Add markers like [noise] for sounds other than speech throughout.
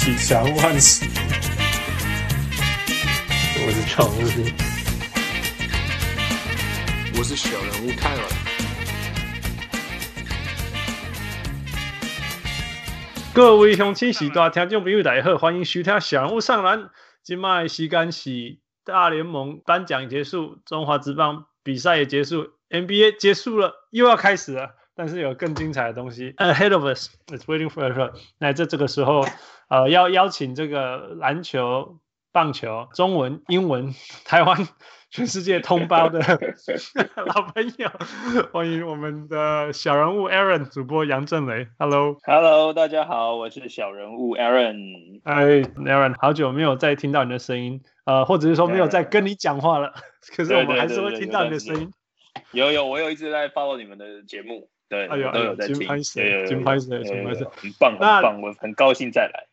喜小人物汉斯，我是小人物，我是小人物泰尔。各位乡亲喜大听众朋友大家好，欢迎收听小人物上篮。今麦时间是大联盟颁奖结束，中华职棒比赛也结束，NBA 结束了，又要开始了。但是有更精彩的东西，Ahead of us, it's waiting for us。那在这个时候，呃，要邀请这个篮球、棒球、中文、英文、台湾、全世界通胞的 [laughs] 老朋友，欢迎我们的小人物 Aaron 主播杨振雷。Hello，Hello，大家好，我是小人物 Aaron。哎，Aaron，好久没有再听到你的声音，呃，或者是说没有再跟你讲话了，可是我们还是会听到你的声音。有有，我有一直在 follow 你们的节目。对，哎呦，都有在拍摄，金拍摄，金拍摄，很棒，很棒，我很高兴再来。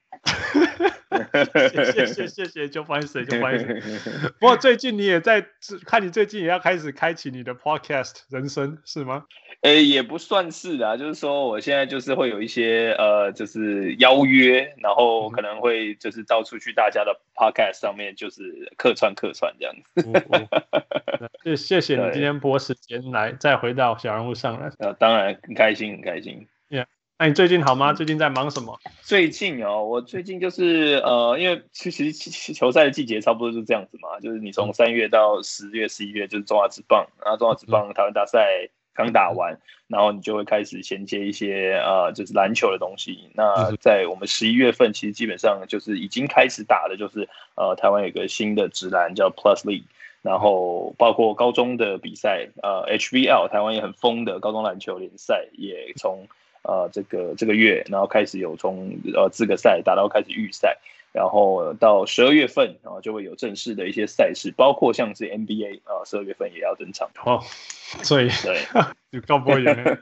谢谢谢谢谢，就拍摄就欢迎谁。[laughs] 不过最近你也在看，你最近也要开始开启你的 podcast 人生是吗？诶、欸，也不算是啊，就是说我现在就是会有一些呃，就是邀约，然后可能会就是到处去大家的 podcast 上面，就是客串客串这样子。谢、哦、[laughs] 谢谢你今天拨时间来再回到小人物上来。呃，当然很开心很开心。那你最近好吗？最近在忙什么？最近哦，我最近就是呃，因为其实球赛的季节差不多就是这样子嘛，就是你从三月到十月、十一月就是中华职棒，然后中华职棒台湾大赛。刚打完，然后你就会开始衔接一些呃，就是篮球的东西。那在我们十一月份，其实基本上就是已经开始打的，就是呃，台湾有个新的职篮叫 Plus League，然后包括高中的比赛，呃，HBL 台湾也很疯的高中篮球联赛，也从呃这个这个月，然后开始有从呃资格赛打到开始预赛。然后到十二月份，然后就会有正式的一些赛事，包括像是 NBA 啊，十二月份也要登场。哦，所以对，[laughs] 就高博远。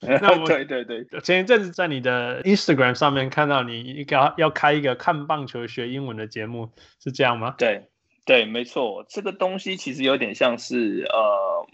那我对对对，前一阵子在你的 Instagram 上面看到你一个要开一个看棒球学英文的节目，是这样吗？对对，没错，这个东西其实有点像是呃，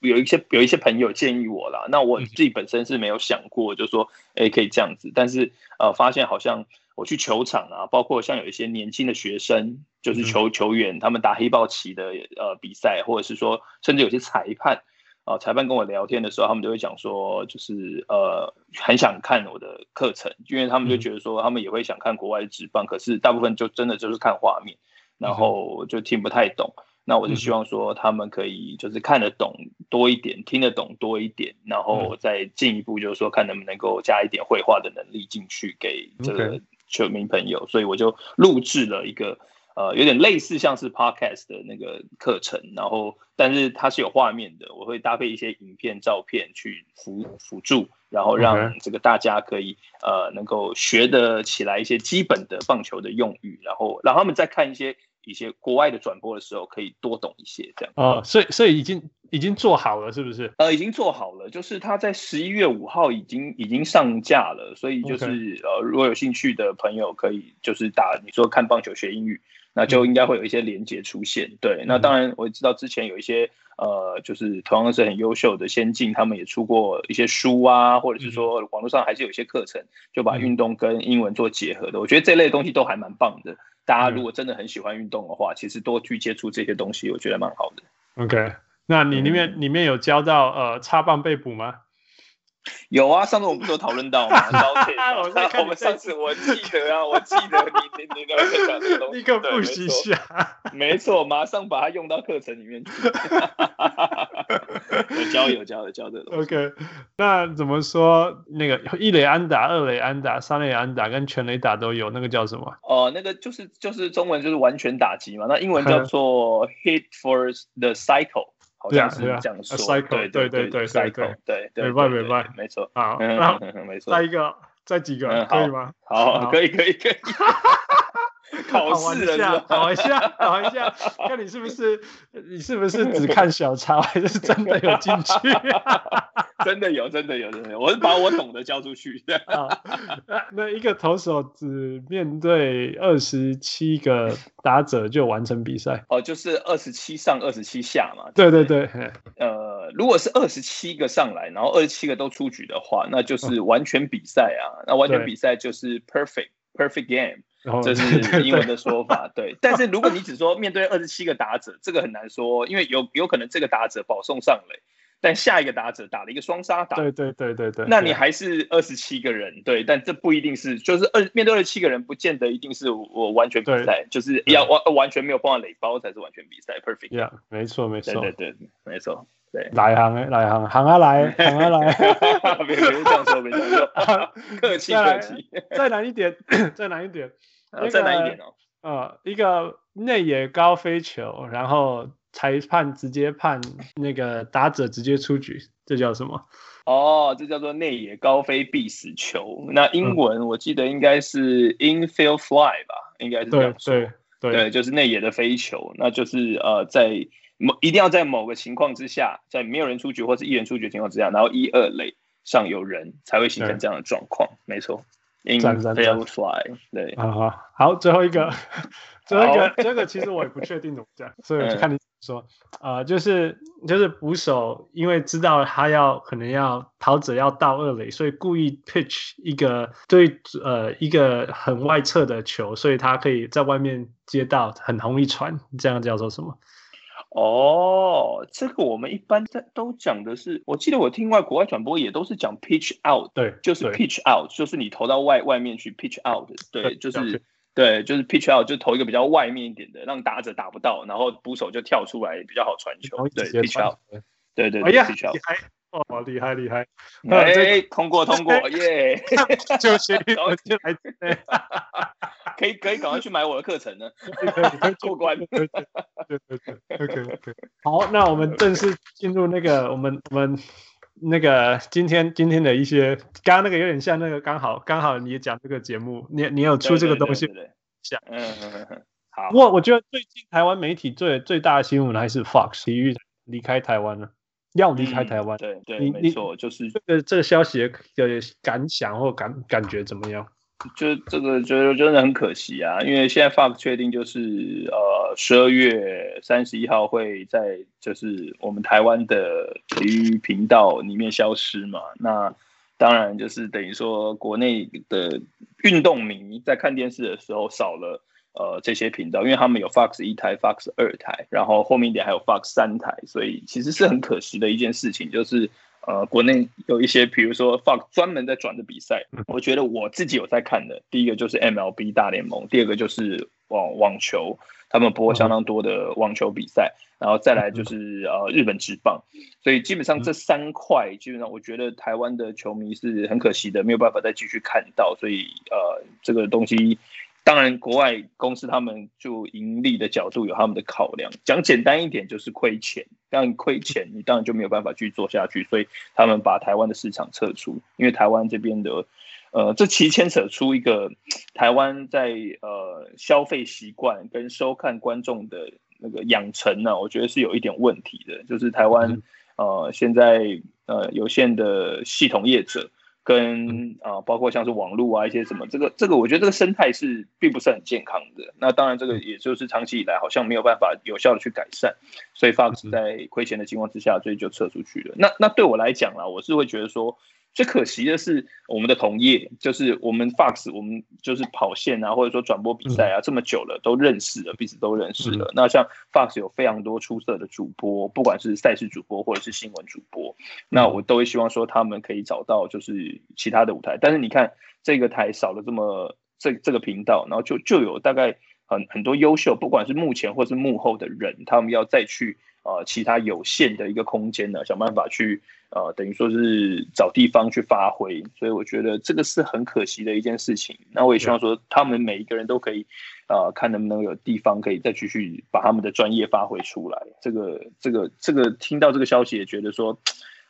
有一些有一些朋友建议我啦，那我自己本身是没有想过，就是说哎可以这样子，但是呃发现好像。我去球场啊，包括像有一些年轻的学生，就是球球员，他们打黑豹旗的呃比赛，或者是说，甚至有些裁判啊、呃，裁判跟我聊天的时候，他们就会讲说，就是呃，很想看我的课程，因为他们就觉得说，他们也会想看国外的职棒，可是大部分就真的就是看画面，然后就听不太懂。那我就希望说，他们可以就是看得懂多一点，听得懂多一点，然后再进一步就是说，看能不能够加一点绘画的能力进去给这个。球迷朋友，所以我就录制了一个呃，有点类似像是 podcast 的那个课程，然后但是它是有画面的，我会搭配一些影片、照片去辅辅助，然后让这个大家可以呃能够学得起来一些基本的棒球的用语，然后让他们再看一些一些国外的转播的时候可以多懂一些这样。哦，所以所以已经。已经做好了，是不是？呃，已经做好了，就是它在十一月五号已经已经上架了，所以就是.呃，如果有兴趣的朋友可以就是打你说看棒球学英语，那就应该会有一些连接出现。嗯、对，那当然我知道之前有一些呃，就是同样是很优秀的先进，他们也出过一些书啊，或者是说网络上还是有一些课程，就把运动跟英文做结合的。嗯、我觉得这类东西都还蛮棒的。大家如果真的很喜欢运动的话，其实多去接触这些东西，我觉得蛮好的。OK。那你里面里面有教到呃插棒被捕吗？[laughs] 有啊，上次我们不是有讨论到吗？[laughs] [laughs] 我在看我们上次我记得啊，我记得你你你刚才讲这个东西，立刻复习一下。没错，马上把它用到课程里面去。有教有教有教的。OK，那怎么说？那个一垒安打、二垒安打、三垒安打跟全垒打都有，那个叫什么？哦、呃，那个就是就是中文就是完全打击嘛，那英文叫做 Hit for the Cycle。好像是这样说，对对对对对，cycle，对对，明白明白，没错，好，[laughs] 没错，再一个，再几个，可以吗？好，可以可以可以。[laughs] [laughs] 考试了是吧？考一下，考一下，看你是不是你是不是只看小抄，还是真的有进去？[laughs] 真的有，真的有，真的有。我是把我懂得交出去。[laughs] 那那一个投手只面对二十七个打者就完成比赛？哦，就是二十七上二十七下嘛。对对对。呃，如果是二十七个上来，然后二十七个都出局的话，那就是完全比赛啊。那完全比赛就是 perfect。perfect game，这是英文的说法。对，但是如果你只说面对二十七个打者，这个很难说，因为有有可能这个打者保送上垒。但下一个打者打了一个双杀打，对对对对对，那你还是二十七个人，对，但这不一定是，就是二面对二十七个人，不见得一定是我完全比赛，就是要完完全没有碰到垒包才是完全比赛，perfect。Yeah，没错没错，对对对，没错，对。来行哎，来行行啊来，行啊来，[laughs] 别别这样说，别这样说，[laughs] 客气客气，再难一点，再难一点，再难一点哦，呃，一个内野高飞球，然后。裁判直接判那个打者直接出局，这叫什么？哦，这叫做内野高飞必死球。那英文我记得应该是 infield fly 吧，应该是这样说。对对，对，就是内野的飞球，那就是呃，在某一定要在某个情况之下，在没有人出局或是一人出局的情况之下，然后一二垒上有人才会形成这样的状况。没错，infield fly。对，好好好，最后一个，[laughs] 最后一个，这个其实我也不确定怎么讲，所以我就看你。说啊、呃，就是就是捕手，因为知道他要可能要跑者要到二垒，所以故意 pitch 一个对呃一个很外侧的球，所以他可以在外面接到很容易传，这样叫做什么？哦，这个我们一般在都讲的是，我记得我听外国外转播也都是讲 pitch out，对，就是 pitch out，就是你投到外外面去 pitch out，对，对就是。对，就是 pitch out，就投一个比较外面一点的，让打者打不到，然后捕手就跳出来比较好传球。对，pitch out，对对对，pitch out。哦，厉害厉害！哎，通过通过，[laughs] 耶！[laughs] 就先赶紧来，可以可以赶快去买我的课程呢，[laughs] 过关。对对对，OK OK。好，那我们正式进入那个我们我们。那个今天今天的一些，刚刚那个有点像那个，刚好刚好你也讲这个节目，你你有出这个东西，像嗯嗯嗯，好。不过我觉得最近台湾媒体最最大的新闻还是 Fox 体育离开台湾了，要离开台湾。对对，没错，就是这个这个消息的感想或感感觉怎么样？就这个觉得真的很可惜啊，因为现在 Fox 确定就是呃十二月三十一号会在就是我们台湾的体育频道里面消失嘛。那当然就是等于说国内的运动迷在看电视的时候少了呃这些频道，因为他们有 Fox 一台、Fox 二台，然后后面一点还有 Fox 三台，所以其实是很可惜的一件事情，就是。呃，国内有一些，比如说 Fox 专门在转的比赛，我觉得我自己有在看的。第一个就是 MLB 大联盟，第二个就是网网球，他们播相当多的网球比赛，然后再来就是呃日本职棒。所以基本上这三块，基本上我觉得台湾的球迷是很可惜的，没有办法再继续看到。所以呃，这个东西。当然，国外公司他们就盈利的角度有他们的考量。讲简单一点，就是亏钱。当然亏钱，你当然就没有办法去做下去。所以他们把台湾的市场撤出，因为台湾这边的，呃，这其实牵扯出一个台湾在呃消费习惯跟收看观众的那个养成呢，我觉得是有一点问题的。就是台湾呃现在呃有限的系统业者。跟啊，包括像是网络啊一些什么，这个这个，我觉得这个生态是并不是很健康的。那当然，这个也就是长期以来好像没有办法有效的去改善，所以 Fox 在亏钱的情况之下，所以就撤出去了。那那对我来讲啊，我是会觉得说。最可惜的是，我们的同业就是我们 Fox，我们就是跑线啊，或者说转播比赛啊，这么久了都认识了，彼此都认识了。那像 Fox 有非常多出色的主播，不管是赛事主播或者是新闻主播，那我都会希望说他们可以找到就是其他的舞台。但是你看这个台少了这么这这个频道，然后就就有大概很很多优秀，不管是幕前或是幕后的人，他们要再去。呃，其他有限的一个空间呢，想办法去呃，等于说是找地方去发挥，所以我觉得这个是很可惜的一件事情。那我也希望说，他们每一个人都可以呃，看能不能有地方可以再继续把他们的专业发挥出来。这个、这个、这个，听到这个消息也觉得说，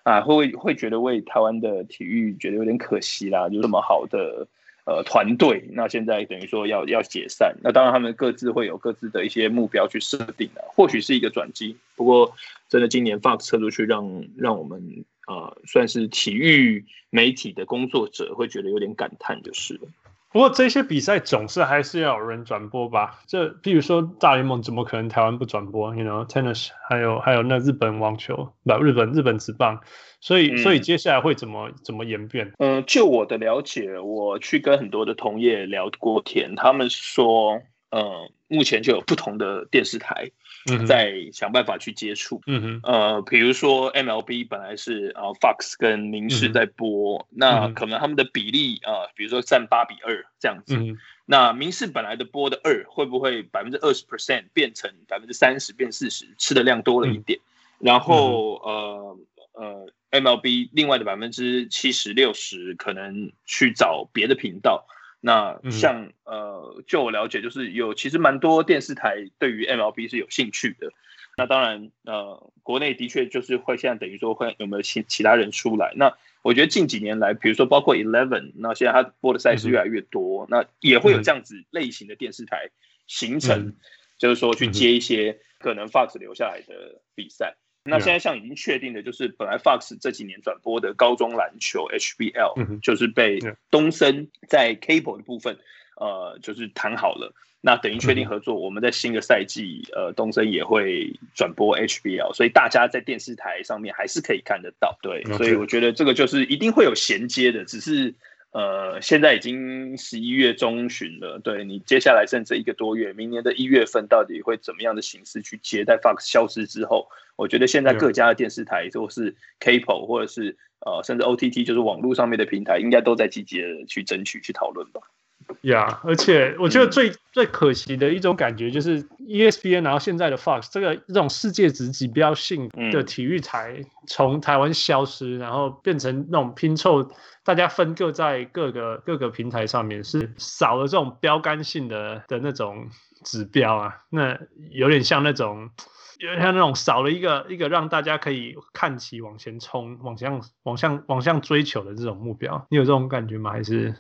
啊，会会觉得为台湾的体育觉得有点可惜啦，有这么好的。呃，团队那现在等于说要要解散，那当然他们各自会有各自的一些目标去设定的，或许是一个转机。不过，真的今年 Fox 撤出去让，让让我们呃算是体育媒体的工作者会觉得有点感叹，就是了。不过这些比赛总是还是要有人转播吧？这比如说大联盟怎么可能台湾不转播？You know tennis，还有还有那日本网球，不日本日本职棒，所以、嗯、所以接下来会怎么怎么演变？嗯，就我的了解，我去跟很多的同业聊过天，他们说，嗯，目前就有不同的电视台。在想办法去接触，嗯哼，呃，比如说 MLB 本来是啊 Fox 跟明视在播，嗯、那可能他们的比例啊、呃，比如说占八比二这样子，嗯、那明视本来的播的二会不会百分之二十 percent 变成百分之三十变四十，吃的量多了一点，嗯、然后呃呃 MLB 另外的百分之七十六十可能去找别的频道。那像、嗯、呃，就我了解，就是有其实蛮多电视台对于 MLB 是有兴趣的。那当然，呃，国内的确就是会现在等于说会有没有其其他人出来。那我觉得近几年来，比如说包括 Eleven，那现在它播的赛事越来越多，嗯、那也会有这样子类型的电视台形成，嗯、就是说去接一些可能 Fox 留下来的比赛。那现在像已经确定的，就是本来 Fox 这几年转播的高中篮球 HBL，就是被东森在 Cable 的部分，呃，就是谈好了。那等于确定合作，我们在新的赛季，呃，东森也会转播 HBL，所以大家在电视台上面还是可以看得到。对，所以我觉得这个就是一定会有衔接的，只是。呃，现在已经十一月中旬了，对，你接下来甚至一个多月，明年的一月份到底会怎么样的形式去接待 Fox 消失之后？我觉得现在各家的电视台，或是 Cable 或者是呃，甚至 OTT，就是网络上面的平台，应该都在积极的去争取、去讨论吧。呀，yeah, 而且我觉得最、嗯、最可惜的一种感觉就是 ESPN，然后现在的 Fox 这个这种世界级指标性的体育台从台湾消失，然后变成那种拼凑，大家分割在各个各个平台上面，是少了这种标杆性的的那种指标啊，那有点像那种有点像那种少了一个一个让大家可以看齐往前冲、往向往向往向追求的这种目标，你有这种感觉吗？还是？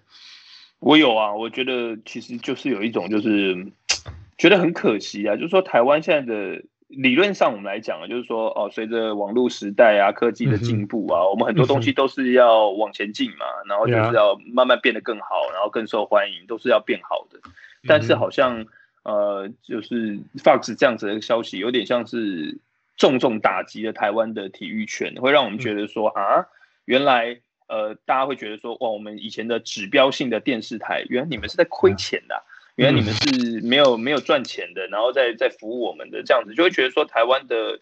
我有啊，我觉得其实就是有一种就是 [tsk] 觉得很可惜啊，就是说台湾现在的理论上我们来讲啊，就是说哦，随着网络时代啊、科技的进步啊，我们很多东西都是要往前进嘛，然后就是要慢慢变得更好，然后更受欢迎，都是要变好的。但是好像呃，就是 Fox 这样子的消息，有点像是重重打击了台湾的体育圈，会让我们觉得说啊，原来。呃，大家会觉得说，哇，我们以前的指标性的电视台，原来你们是在亏钱的，啊，原来你们是没有没有赚钱的，然后在在服务我们的这样子，就会觉得说，台湾的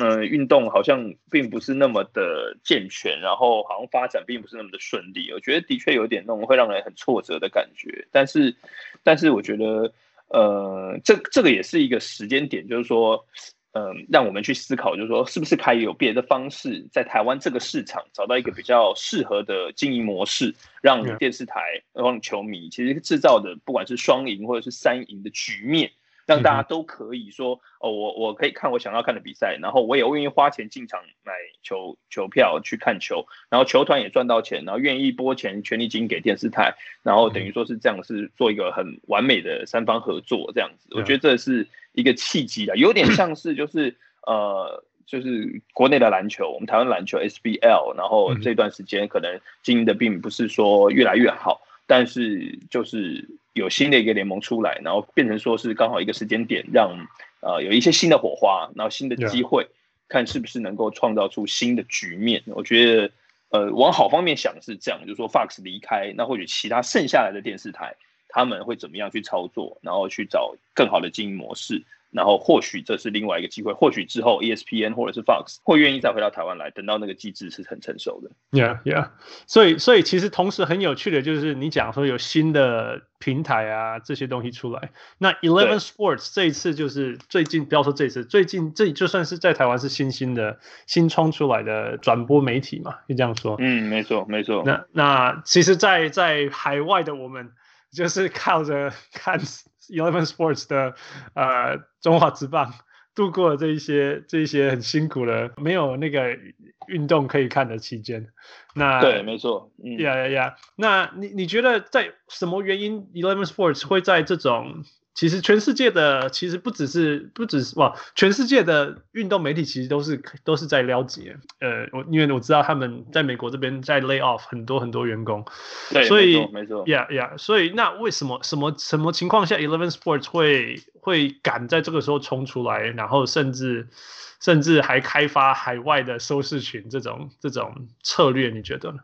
呃运动好像并不是那么的健全，然后好像发展并不是那么的顺利。我觉得的确有点那种会让人很挫折的感觉，但是但是我觉得，呃，这这个也是一个时间点，就是说。嗯，让我们去思考，就是说，是不是可以有别的方式，在台湾这个市场找到一个比较适合的经营模式，让电视台、让球迷其实制造的，不管是双赢或者是三赢的局面，让大家都可以说，哦，我我可以看我想要看的比赛，然后我也愿意花钱进场买球球票去看球，然后球团也赚到钱，然后愿意拨钱权利金给电视台，然后等于说是这样，是做一个很完美的三方合作这样子，我觉得这是。一个契机的，有点像是就是呃，就是国内的篮球，我们台湾篮球 SBL，然后这段时间可能经营的并不是说越来越好，但是就是有新的一个联盟出来，然后变成说是刚好一个时间点，让呃有一些新的火花，然后新的机会，看是不是能够创造出新的局面。我觉得呃往好方面想是这样，就是说 Fox 离开，那或许其他剩下来的电视台。他们会怎么样去操作，然后去找更好的经营模式，然后或许这是另外一个机会，或许之后 ESPN 或者是 Fox 会愿意再回到台湾来，等到那个机制是很成熟的。Yeah, yeah。所以，所以其实同时很有趣的就是你讲说有新的平台啊这些东西出来，那 Eleven Sports 这一次就是最近不要说这一次，最近这就算是在台湾是新兴的新冲出来的转播媒体嘛，就这样说。嗯，没错，没错。那那其实在，在在海外的我们。就是靠着看 Eleven Sports 的呃中华职棒度过了这一些这一些很辛苦的没有那个运动可以看的期间那对，没错。呀呀呀！那你你觉得在什么原因，Eleven Sports 会在这种？其实全世界的其实不只是不只是哇，全世界的运动媒体其实都是都是在了解，呃，我因为我知道他们在美国这边在 lay off 很多很多员工，对，所以没错，yeah yeah，所以那为什么什么什么情况下 Eleven Sports 会会敢在这个时候冲出来，然后甚至甚至还开发海外的收视群这种这种策略，你觉得呢？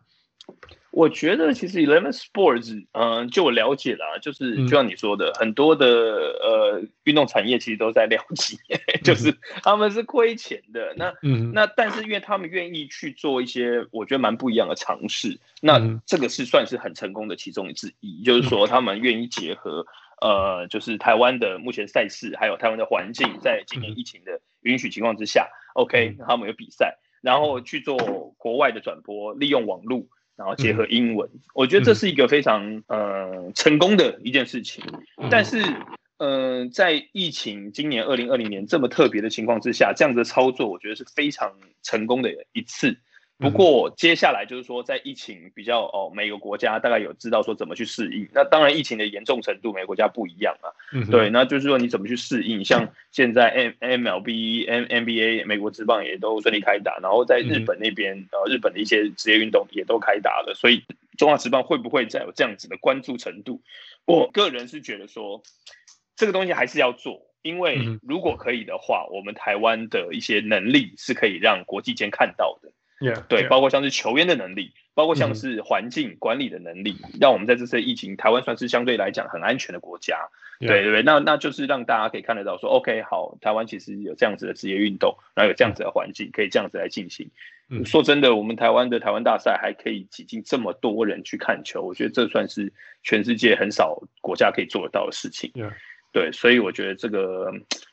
我觉得其实 Eleven Sports，嗯、呃，就我了解啦，就是就像你说的，嗯、很多的呃运动产业其实都在了解，[laughs] 嗯、就是他们是亏钱的。那嗯，那但是因为他们愿意去做一些我觉得蛮不一样的尝试，那这个是算是很成功的其中之一，嗯、就是说他们愿意结合呃，就是台湾的目前赛事，还有台湾的环境，在今年疫情的允许情况之下、嗯、，OK，他们有比赛，然后去做国外的转播，利用网络。然后结合英文，嗯、我觉得这是一个非常呃成功的一件事情。嗯、但是，呃，在疫情今年二零二零年这么特别的情况之下，这样子的操作，我觉得是非常成功的一次。不过接下来就是说，在疫情比较哦，每个国家大概有知道说怎么去适应。那当然，疫情的严重程度每个国家不一样啊。嗯、对，那就是说你怎么去适应？像现在 M MLB、M NBA 美国职棒也都顺利开打，然后在日本那边，嗯、呃，日本的一些职业运动也都开打了。所以中华职棒会不会再有这样子的关注程度？我个人是觉得说，这个东西还是要做，因为如果可以的话，我们台湾的一些能力是可以让国际间看到的。Yeah, 对，yeah. 包括像是球员的能力，包括像是环境管理的能力，嗯、让我们在这次疫情，台湾算是相对来讲很安全的国家。Yeah. 对对对，那那就是让大家可以看得到说，OK，好，台湾其实有这样子的职业运动，然后有这样子的环境，可以这样子来进行。嗯、说真的，我们台湾的台湾大赛还可以挤进这么多人去看球，我觉得这算是全世界很少国家可以做得到的事情。对，所以我觉得这个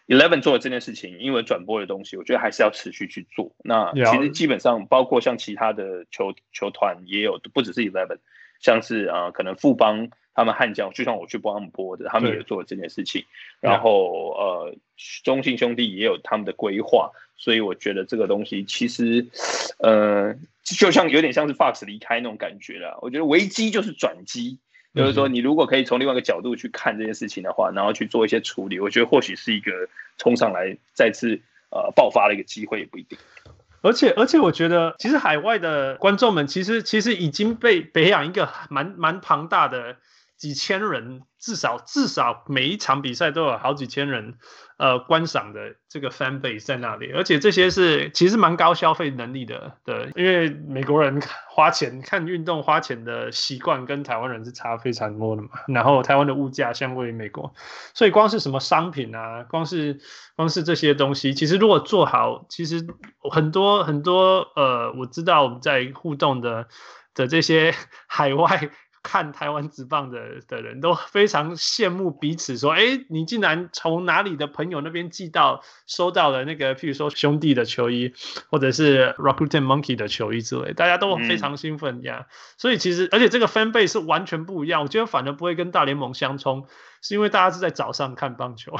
Eleven 做的这件事情，英文转播的东西，我觉得还是要持续去做。那其实基本上包括像其他的球球团也有，不只是 Eleven，像是啊、呃，可能富邦他们悍将，就像我去帮他们播的，他们也做了这件事情。然后呃，中信兄弟也有他们的规划，所以我觉得这个东西其实呃，就像有点像是 Fox 离开那种感觉了。我觉得危机就是转机。就是说，你如果可以从另外一个角度去看这件事情的话，然后去做一些处理，我觉得或许是一个冲上来再次呃爆发的一个机会，也不一定。而且，而且我觉得，其实海外的观众们其实其实已经被培养一个蛮蛮庞大的几千人，至少至少每一场比赛都有好几千人。呃，观赏的这个 fan base 在那里，而且这些是其实蛮高消费能力的，对，因为美国人花钱看运动花钱的习惯跟台湾人是差非常多的嘛。然后台湾的物价相对于美国，所以光是什么商品啊，光是光是这些东西，其实如果做好，其实很多很多呃，我知道我们在互动的的这些海外。看台湾职棒的的人都非常羡慕彼此，说：“哎，你竟然从哪里的朋友那边寄到收到了那个，譬如说兄弟的球衣，或者是 Rakuten Monkey 的球衣之类，大家都非常兴奋呀。嗯、所以其实，而且这个 fan base 是完全不一样，我觉得反而不会跟大联盟相冲。”是因为大家是在早上看棒球，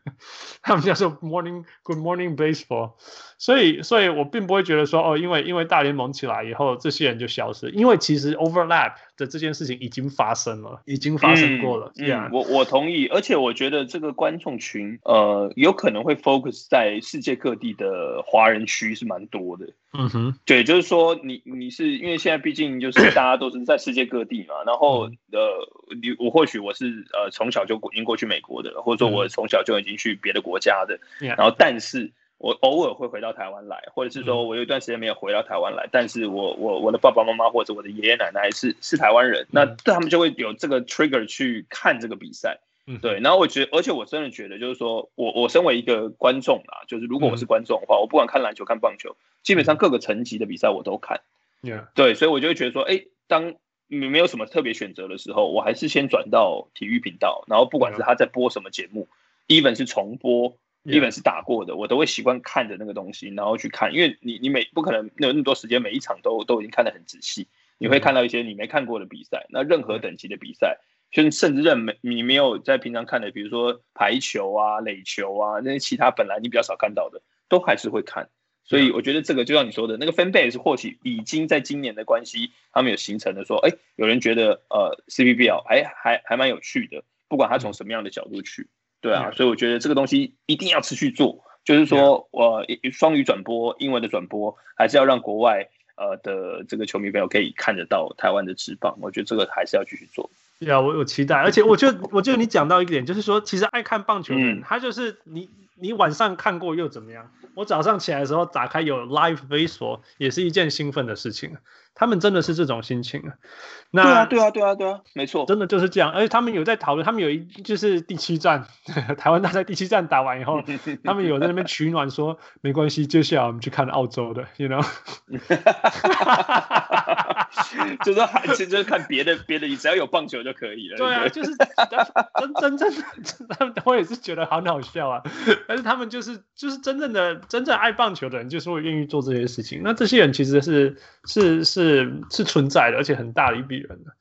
[laughs] 他们叫做 morning good morning baseball，所以所以我并不会觉得说哦，因为因为大联盟起来以后，这些人就消失，因为其实 overlap 的这件事情已经发生了，已经发生过了。嗯，样嗯，我我同意，而且我觉得这个观众群呃有可能会 focus 在世界各地的华人区是蛮多的。嗯哼，对，就是说你你是因为现在毕竟就是大家都是在世界各地嘛，然后呃，你我或许我是呃从小就已经过去美国的，或者说我从小就已经去别的国家的，然后但是我偶尔会回到台湾来，或者是说我有一段时间没有回到台湾来，但是我我我的爸爸妈妈或者我的爷爷奶奶是是台湾人，那他们就会有这个 trigger 去看这个比赛。嗯，对，然后我觉得，而且我真的觉得，就是说我我身为一个观众啊，就是如果我是观众的话，嗯、我不管看篮球看棒球，基本上各个层级的比赛我都看。嗯，对，所以我就会觉得说，哎，当你没有什么特别选择的时候，我还是先转到体育频道，然后不管是他在播什么节目、嗯、，even 是重播，even 是打过的，我都会习惯看着那个东西，然后去看，因为你你每不可能有那么多时间，每一场都都已经看得很仔细，你会看到一些你没看过的比赛，那任何等级的比赛。就是甚至认没你没有在平常看的，比如说排球啊、垒球啊那些其他本来你比较少看到的，都还是会看。所以我觉得这个就像你说的那个 fan base 或许已经在今年的关系，他们有形成的说，哎，有人觉得呃 CPBL 还还还蛮有趣的，不管他从什么样的角度去，对啊，所以我觉得这个东西一定要持续做，就是说我双语转播、英文的转播，还是要让国外呃的这个球迷朋友可以看得到台湾的职棒，我觉得这个还是要继续做。对啊，我有期待，而且我觉得我觉得你讲到一点，就是说其实爱看棒球的人，他就是你。你晚上看过又怎么样？我早上起来的时候打开有 live baseball 也是一件兴奋的事情。他们真的是这种心情啊。那对啊，对啊，对啊，对啊，没错，真的就是这样。而且他们有在讨论，他们有一就是第七站，[laughs] 台湾大赛第七站打完以后，[laughs] 他们有在那边取暖说，说没关系，接下来我们去看澳洲的，you know。[laughs] [laughs] 就是说，其实就是看别的别的，你只要有棒球就可以了。对啊，就是真真正的，他 [laughs] 们我也是觉得很好笑啊。但是他们就是就是真正的真正爱棒球的人，就是会愿意做这些事情。那这些人其实是是是是存在的，而且很大的一笔人的。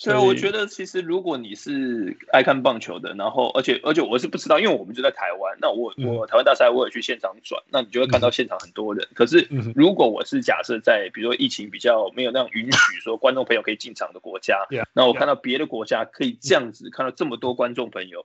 所以我觉得，其实如果你是爱看棒球的，然后而且而且我是不知道，因为我们就在台湾，那我我台湾大赛我也去现场转，那你就会看到现场很多人。可是如果我是假设在比如说疫情比较没有那样允许 [laughs] 说观众朋友可以进场的国家，那我看到别的国家可以这样子看到这么多观众朋友，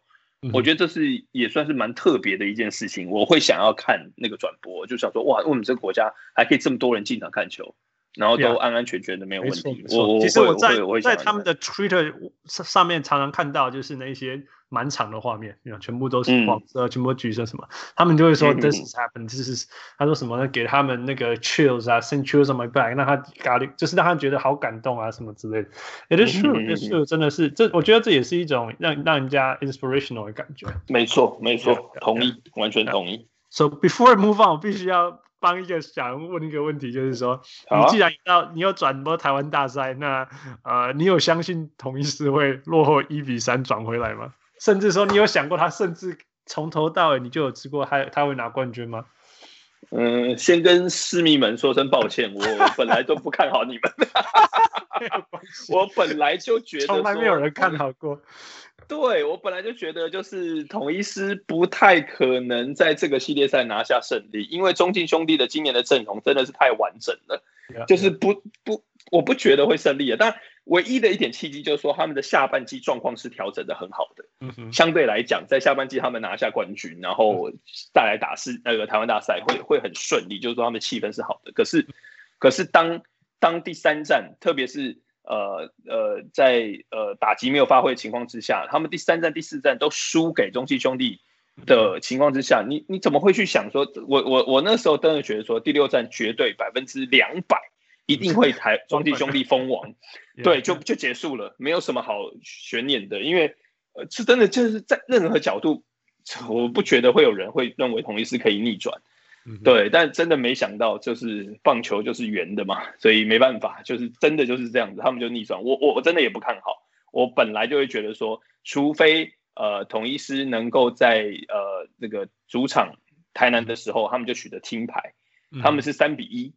我觉得这是也算是蛮特别的一件事情。我会想要看那个转播，就想说哇，我们这个国家还可以这么多人进场看球。然后都安安全全的，没有问题。我其实我在在他们的 Twitter 上面常常看到，就是那些满场的画面，全部都是黄色，全部橘色什么，他们就会说 This is happened，这是他说什么呢？给他们那个 chills 啊，send chills on my back，让他咖喱，就是让他觉得好感动啊，什么之类的。It is true，it is true，真的是这，我觉得这也是一种让让人家 inspirational 的感觉。没错，没错，同意，完全同意。So before I move on，我必须要。帮一个想问一个问题，就是说，你既然要你有转播台湾大赛，那呃，你有相信统一狮会落后一比三转回来吗？甚至说，你有想过他甚至从头到尾你就有吃过他他会拿冠军吗？嗯，先跟狮迷们说声抱歉，我本来都不看好你们，[laughs] 我本来就觉得从来没有人看好过。对，我本来就觉得，就是统一师不太可能在这个系列赛拿下胜利，因为中信兄弟的今年的阵容真的是太完整了，yeah, 就是不不，我不觉得会胜利的。但唯一的一点契机就是说，他们的下半季状况是调整的很好的，相对来讲，在下半季他们拿下冠军，然后再来打是那个台湾大赛会会很顺利，就是说他们气氛是好的。可是，可是当当第三站，特别是。呃呃，在呃打击没有发挥的情况之下，他们第三战、第四战都输给中继兄弟的情况之下，你你怎么会去想说，我我我那时候真的觉得说，第六战绝对百分之两百一定会台 [laughs] 中继兄弟封王，[laughs] 对，就就结束了，没有什么好悬念的，因为呃是真的就是在任何角度，我不觉得会有人会认为同一是可以逆转。对，但真的没想到，就是棒球就是圆的嘛，所以没办法，就是真的就是这样子，他们就逆转。我我我真的也不看好，我本来就会觉得说，除非呃统一师能够在呃这个主场台南的时候，他们就取得听牌，他们是三比一，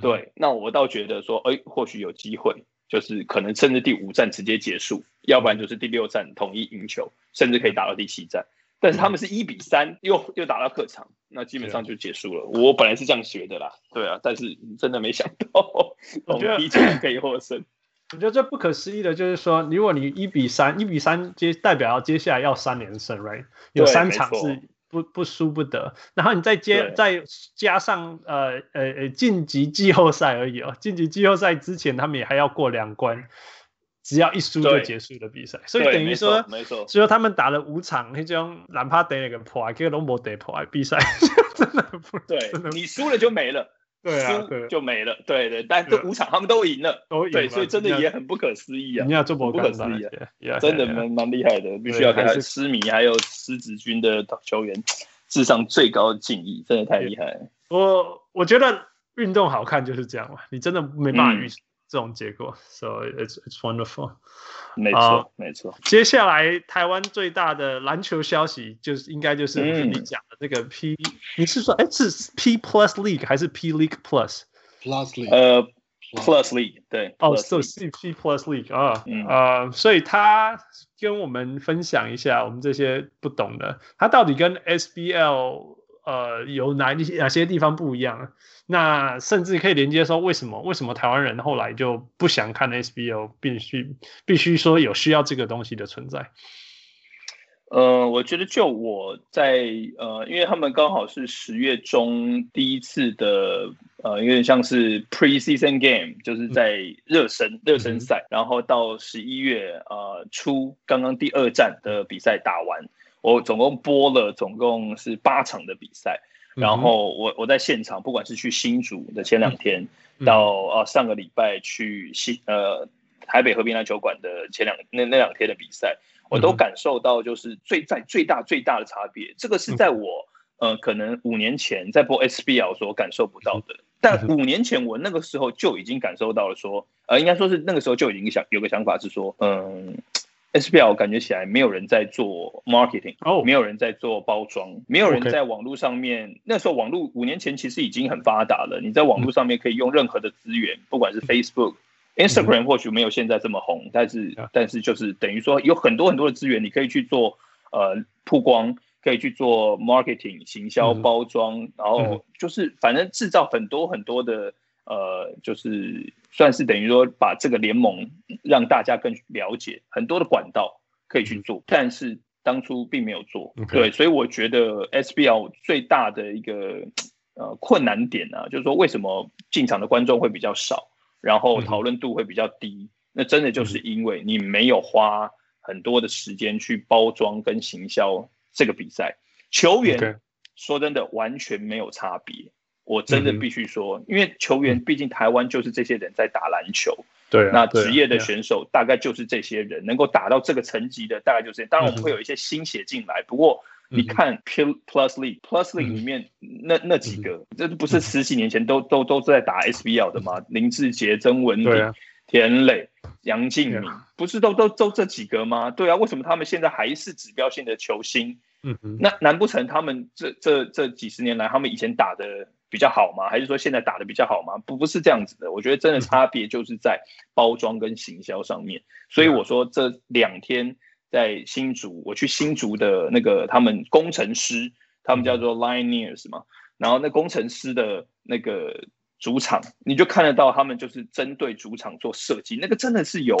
对，那我倒觉得说，哎，或许有机会，就是可能甚至第五战直接结束，要不然就是第六战统一赢球，甚至可以打到第七战。但是他们是一比三，又又打到客场，那基本上就结束了。我本来是这样学的啦，对啊，但是真的没想到，[laughs] 我觉得一场可以获胜。我觉得最不可思议的就是说，如果你一比三，一比三接代表要接下来要三连胜，right？有三场是不不输不得，然后你再接再加上呃呃呃晋级季后赛而已哦，晋级季后赛之前他们也还要过两关。只要一输就结束的比赛，所以等于说，没错，所以说他们打了五场那种哪怕得那个破，结果都没得破比赛，[laughs] 真的不对，你输了就没了，对啊，就没了，对对，但这五场他们都赢了，都赢，对，所以真的也很不可思议啊，你要这么不可思议啊，真的蛮蛮厉害的，必须要给他狮迷还有狮子军的球员致上最高的敬意，真的太厉害了。我我觉得运动好看就是这样嘛，你真的没办法预测。这种结果，so it's it's wonderful。没错，没错。接下来台湾最大的篮球消息，就是应该就是你讲的这个 P，你是说哎是 P Plus League 还是 P League Plus？Plus League。呃，Plus League，对。哦，所以是 P Plus League 啊，呃，所以他跟我们分享一下，我们这些不懂的，他到底跟 SBL 呃有哪一哪些地方不一样？那甚至可以连接说，为什么为什么台湾人后来就不想看 SBO，必须必须说有需要这个东西的存在。呃，我觉得就我在呃，因为他们刚好是十月中第一次的呃，有点像是 pre-season game，就是在热身、嗯、热身赛，然后到十一月呃初刚刚第二站的比赛打完，我总共播了总共是八场的比赛，然后我我在现场，不管是去新竹的前两天，嗯、到呃上个礼拜去新呃台北和平篮球馆的前两那那两天的比赛。我都感受到，就是最在最大最大的差别，这个是在我呃可能五年前在播 SBL 所感受不到的。但五年前我那个时候就已经感受到了，说呃应该说是那个时候就已经想有个想法是说，嗯，SBL 感觉起来没有人在做 marketing，哦，没有人在做包装，没有人在网络上面。那时候网络五年前其实已经很发达了，你在网络上面可以用任何的资源，不管是 Facebook。Instagram 或许没有现在这么红，但是但是就是等于说有很多很多的资源，你可以去做呃曝光，可以去做 marketing 行销包装，然后就是反正制造很多很多的呃，就是算是等于说把这个联盟让大家更了解很多的管道可以去做，但是当初并没有做，对，所以我觉得 SBL 最大的一个呃困难点呢，就是说为什么进场的观众会比较少。然后讨论度会比较低，那真的就是因为你没有花很多的时间去包装跟行销这个比赛。球员说真的完全没有差别，我真的必须说，因为球员毕竟台湾就是这些人在打篮球，对，那职业的选手大概就是这些人，能够打到这个层级的大概就是这些。当然我们会有一些新血进来，不过。你看 Plus League Plus League 里面那那几个，这不是十几年前都都都是在打 SBL 的吗？林志杰、曾文鼎、田磊、杨敬敏，不是都都都这几个吗？对啊，为什么他们现在还是指标性的球星？嗯嗯，那难不成他们这这这几十年来，他们以前打的比较好吗？还是说现在打的比较好吗？不不是这样子的，我觉得真的差别就是在包装跟行销上面。所以我说这两天。在新竹，我去新竹的那个他们工程师，他们叫做 Lioneers 嘛，然后那工程师的那个主场，你就看得到他们就是针对主场做设计，那个真的是有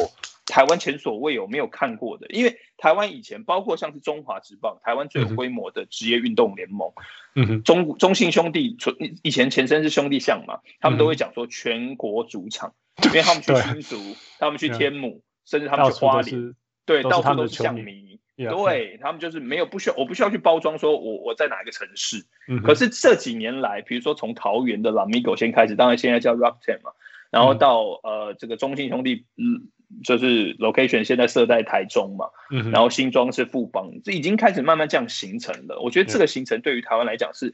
台湾前所未有没有看过的，因为台湾以前包括像是中华职棒，台湾最有规模的职业运动联盟，嗯，中中信兄弟以前前身是兄弟象嘛，他们都会讲说全国主场，因为他们去新竹，他们去天母，甚至他们去花莲。对，到处都是象迷，对他们就是没有不需要，我不需要去包装说我我在哪一个城市。嗯、可是这几年来，比如说从桃园的 Lamigo 先开始，当然现在叫 Rockten 嘛，然后到、嗯、呃这个中信兄弟，嗯，就是 location 现在设在台中嘛，嗯，然后新庄是富邦，这已经开始慢慢这样形成了。我觉得这个形成对于台湾来讲是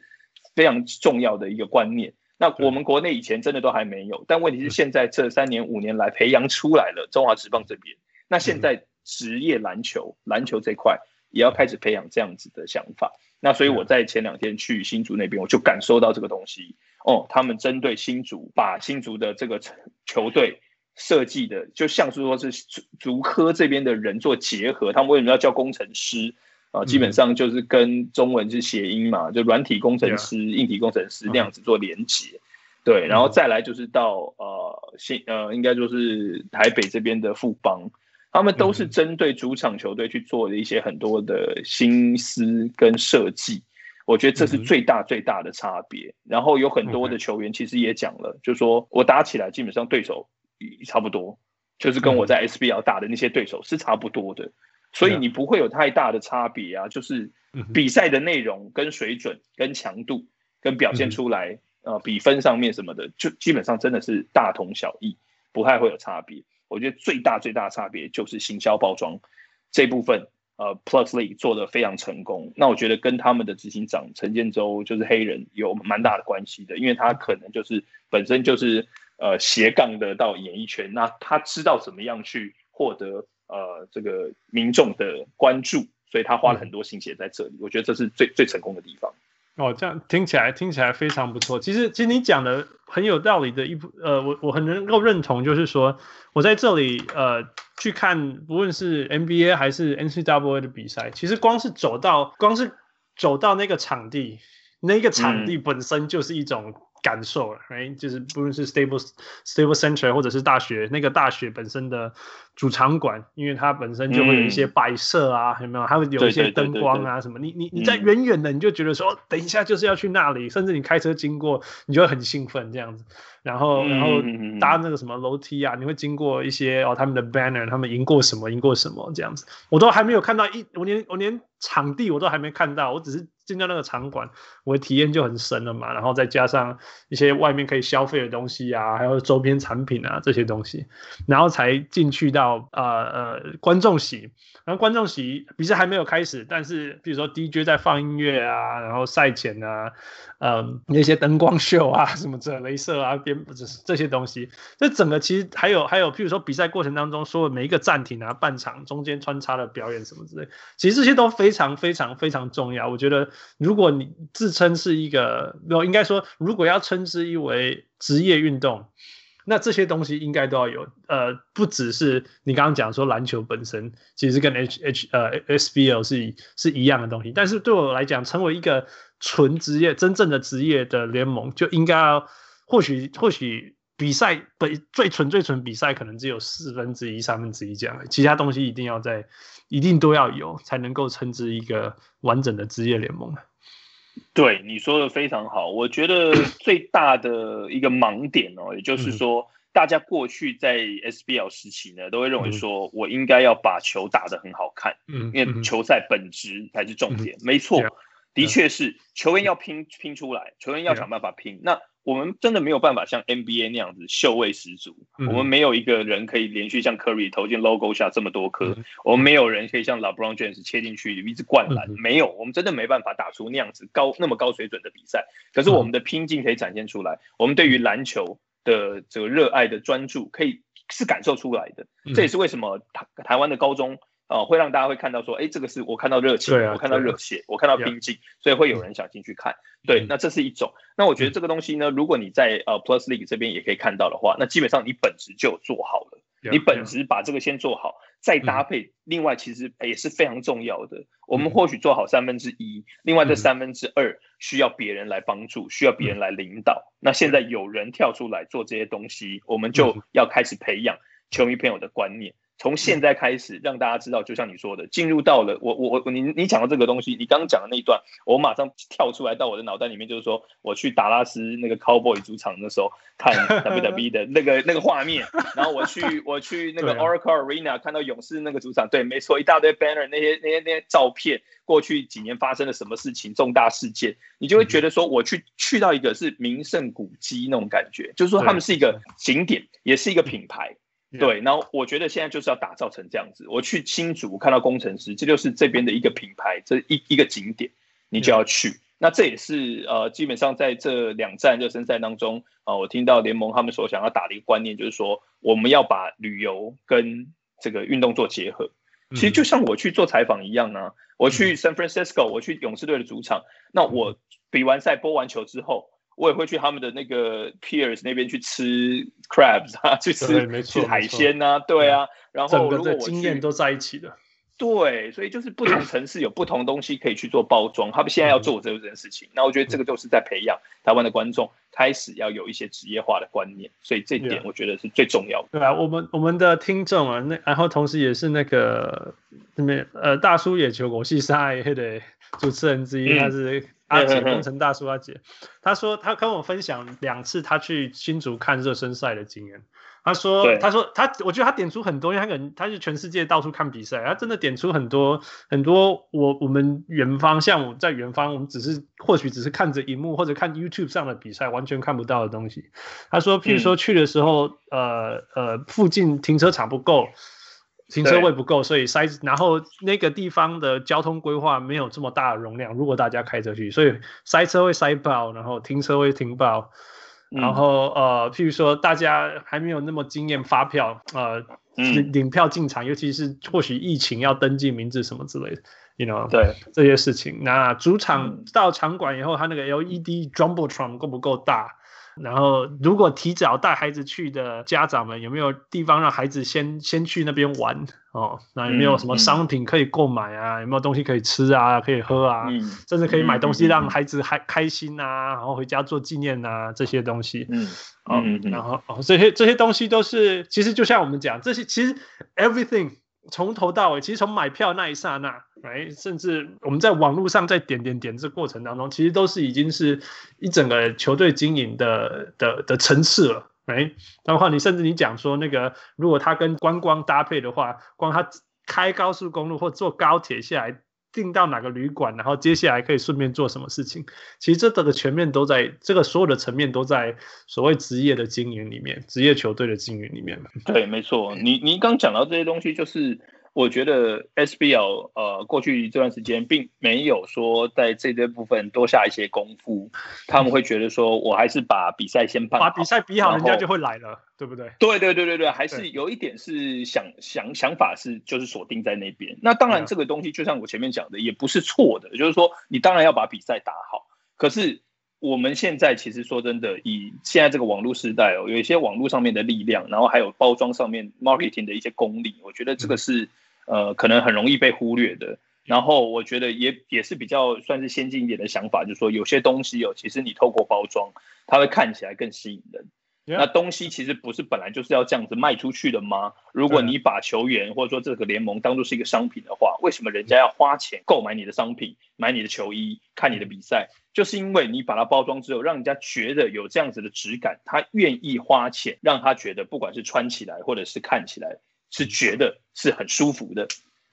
非常重要的一个观念。那我们国内以前真的都还没有，但问题是现在这三年五年来培养出来了中华职棒这边，那现在。职业篮球，篮球这块也要开始培养这样子的想法。那所以我在前两天去新竹那边，我就感受到这个东西。哦，他们针对新竹，把新竹的这个球队设计的，就像是说是竹科这边的人做结合。他们为什么要叫工程师啊？基本上就是跟中文是谐音嘛，就软体工程师、硬体工程师那样子做连接。对，然后再来就是到呃新呃，应该就是台北这边的富邦。他们都是针对主场球队去做的一些很多的心思跟设计，我觉得这是最大最大的差别。然后有很多的球员其实也讲了，就是说我打起来基本上对手差不多，就是跟我在 SBL 打的那些对手是差不多的，所以你不会有太大的差别啊。就是比赛的内容跟水准跟强度跟表现出来，呃，比分上面什么的，就基本上真的是大同小异，不太会有差别。我觉得最大最大的差别就是行销包装这部分，呃，Plus League 做的非常成功。那我觉得跟他们的执行长陈建州就是黑人有蛮大的关系的，因为他可能就是本身就是呃斜杠的到演艺圈，那他知道怎么样去获得呃这个民众的关注，所以他花了很多心血在这里。我觉得这是最最成功的地方。哦，这样听起来听起来非常不错。其实，其实你讲的很有道理的一部，呃，我我很能够认同，就是说我在这里呃去看，不论是 NBA 还是 NCAA 的比赛，其实光是走到光是走到那个场地，那个场地本身就是一种。感受了，哎，就是不论是 Staples Staples Center 或者是大学那个大学本身的主场馆，因为它本身就会有一些摆设啊，有没有？还会有一些灯光啊什么？你你你在远远的你就觉得说，等一下就是要去那里，甚至你开车经过，你就会很兴奋这样子。然后然后搭那个什么楼梯啊，你会经过一些哦他们的 banner，他们赢过什么赢过什么这样子，我都还没有看到一，我连我连场地我都还没看到，我只是。进到那个场馆，我的体验就很深了嘛。然后再加上一些外面可以消费的东西啊，还有周边产品啊这些东西，然后才进去到呃呃观众席。然后观众席比赛还没有开始，但是比如说 DJ 在放音乐啊，然后赛前啊，嗯那些灯光秀啊什么这镭射啊边这这些东西，这整个其实还有还有，譬如说比赛过程当中说每一个暂停啊、半场中间穿插的表演什么之类，其实这些都非常非常非常重要。我觉得。如果你自称是一个，应该说，如果要称之一为职业运动，那这些东西应该都要有。呃，不只是你刚刚讲说篮球本身，其实跟 H H 呃 SBL 是是一样的东西。但是对我来讲，成为一个纯职业、真正的职业的联盟，就应该要或许或许比赛本最纯最纯比赛可能只有四分之一、三分之一这样，其他东西一定要在。一定都要有，才能够称之一个完整的职业联盟。对，你说的非常好，我觉得最大的一个盲点哦，也就是说，大家过去在 SBL 时期呢，都会认为说我应该要把球打得很好看，嗯，因为球赛本质才是重点。没错，的确是球员要拼拼出来，球员要想办法拼。那我们真的没有办法像 NBA 那样子秀味十足。嗯、我们没有一个人可以连续像 Curry 投进 logo 下这么多颗。嗯、我们没有人可以像 LeBron James 切进去一直灌篮。嗯、没有，我们真的没办法打出那样子高那么高水准的比赛。可是我们的拼劲可以展现出来。嗯、我们对于篮球的这个热爱的专注，可以是感受出来的。嗯、这也是为什么台台湾的高中。哦，会让大家会看到说，哎，这个是我看到热情，啊、我看到热血，啊、我看到拼劲，所以会有人想进去看。嗯、对，那这是一种。那我觉得这个东西呢，如果你在呃 Plus League 这边也可以看到的话，那基本上你本质就做好了。你本质把这个先做好再搭配。另外，其实也是非常重要的。我们或许做好三分之一，嗯、另外这三分之二需要别人来帮助，需要别人来领导。嗯、那现在有人跳出来做这些东西，我们就要开始培养球迷朋友的观念。从现在开始，让大家知道，就像你说的，进入到了我我我你你讲的这个东西，你刚刚讲的那一段，我马上跳出来到我的脑袋里面，就是说我去达拉斯那个 Cowboy 主场的时候看 [laughs] WWE 的那个那个画面，然后我去 [laughs] 我去那个 Oracle Arena 看到勇士那个主场，对，没错，一大堆 banner 那些那些那些照片，过去几年发生了什么事情，重大事件，你就会觉得说，我去去到一个是名胜古迹那种感觉，就是说他们是一个景点，也是一个品牌。对，然后我觉得现在就是要打造成这样子。我去新竹看到工程师，这就是这边的一个品牌，这一一个景点，你就要去。那这也是呃，基本上在这两站热身赛当中啊、呃，我听到联盟他们所想要打的一个观念，就是说我们要把旅游跟这个运动做结合。其实就像我去做采访一样啊，我去 San Francisco，我去勇士队的主场，那我比完赛播完球之后。我也会去他们的那个 Piers 那边去吃 crabs 啊，去吃去海鲜呐、啊，对啊，然后整个的经验都在一起的。对，所以就是不同城市有不同东西可以去做包装，他们现在要做这件事情，那我觉得这个就是在培养台湾的观众开始要有一些职业化的观念，所以这一点我觉得是最重要的。对啊，我们我们的听众啊，那然后同时也是那个那边呃大叔野球国际赛的主持人之一，他是。阿杰，工程大叔阿杰，他说他跟我分享两次他去新竹看热身赛的经验。他说，他说他，我觉得他点出很多，因为他可能他是全世界到处看比赛，他真的点出很多很多。我我们远方，像我在远方，我们只是或许只是看着荧幕或者看 YouTube 上的比赛，完全看不到的东西。他说，譬如说去的时候，呃呃，附近停车场不够。停车位不够，所以塞，然后那个地方的交通规划没有这么大的容量。如果大家开车去，所以塞车会塞爆，然后停车会停爆。然后呃，譬如说大家还没有那么经验发票，呃，领领票进场，尤其是或许疫情要登记名字什么之类的，you know，对这些事情。那主场到场馆以后，它那个 LED jumbotron 够不够大？然后如果提早带孩子去的家长们，有没有地方让孩子先先去那边玩哦？那有没有什么商品可以购买啊？有没有东西可以吃啊？可以喝啊？甚至可以买东西让孩子还开心啊，然后回家做纪念啊这些东西。嗯，哦，然后哦这些这些东西都是其实就像我们讲这些，其实 everything。从头到尾，其实从买票那一刹那，哎，甚至我们在网络上在点点点这过程当中，其实都是已经是一整个球队经营的的的层次了，哎，包括你甚至你讲说那个，如果他跟观光搭配的话，光他开高速公路或坐高铁下来。订到哪个旅馆，然后接下来可以顺便做什么事情？其实这个全面都在这个所有的层面都在所谓职业的经营里面，职业球队的经营里面。对，没错。你你刚讲到这些东西，就是。我觉得 SBL 呃，过去这段时间并没有说在这些部分多下一些功夫，他们会觉得说，我还是把比赛先办好，把比赛比好，人家就会来了，对不对？对对对对对，还是有一点是想想想法是就是锁定在那边。那当然这个东西就像我前面讲的，也不是错的，就是说你当然要把比赛打好。可是我们现在其实说真的，以现在这个网络时代哦，有一些网络上面的力量，然后还有包装上面 marketing 的一些功力，我觉得这个是。呃，可能很容易被忽略的。然后我觉得也也是比较算是先进一点的想法，就是说有些东西哦，其实你透过包装，它会看起来更吸引人。那东西其实不是本来就是要这样子卖出去的吗？如果你把球员或者说这个联盟当做是一个商品的话，为什么人家要花钱购买你的商品、买你的球衣、看你的比赛？就是因为你把它包装之后，让人家觉得有这样子的质感，他愿意花钱，让他觉得不管是穿起来或者是看起来。是觉得是很舒服的，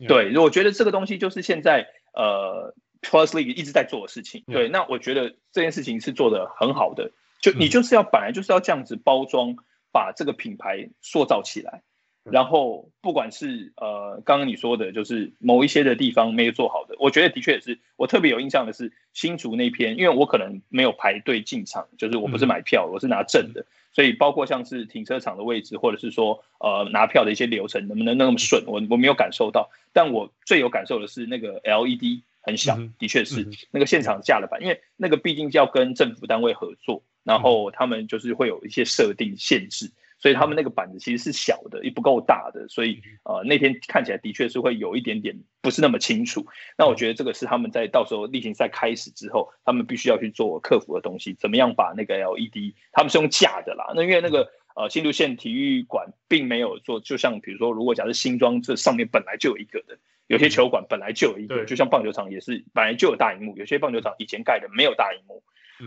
对，我觉得这个东西就是现在呃，Plus League 一直在做的事情，对，那我觉得这件事情是做的很好的，就你就是要本来就是要这样子包装，把这个品牌塑造起来，然后不管是呃刚刚你说的，就是某一些的地方没有做好的，我觉得的确也是，我特别有印象的是新竹那篇，因为我可能没有排队进场，就是我不是买票，我是拿证的。所以包括像是停车场的位置，或者是说呃拿票的一些流程，能不能那么顺，我我没有感受到。但我最有感受的是那个 LED 很小，的确是那个现场架了板，因为那个毕竟要跟政府单位合作，然后他们就是会有一些设定限制。所以他们那个板子其实是小的，也不够大的，所以呃那天看起来的确是会有一点点不是那么清楚。那我觉得这个是他们在到时候例行赛开始之后，他们必须要去做克服的东西，怎么样把那个 LED，他们是用架的啦。那因为那个呃新竹县体育馆并没有做，就像比如说如果假设新庄这上面本来就有一个的，有些球馆本来就有一个，就像棒球场也是本来就有大荧幕，有些棒球场以前盖的没有大荧幕，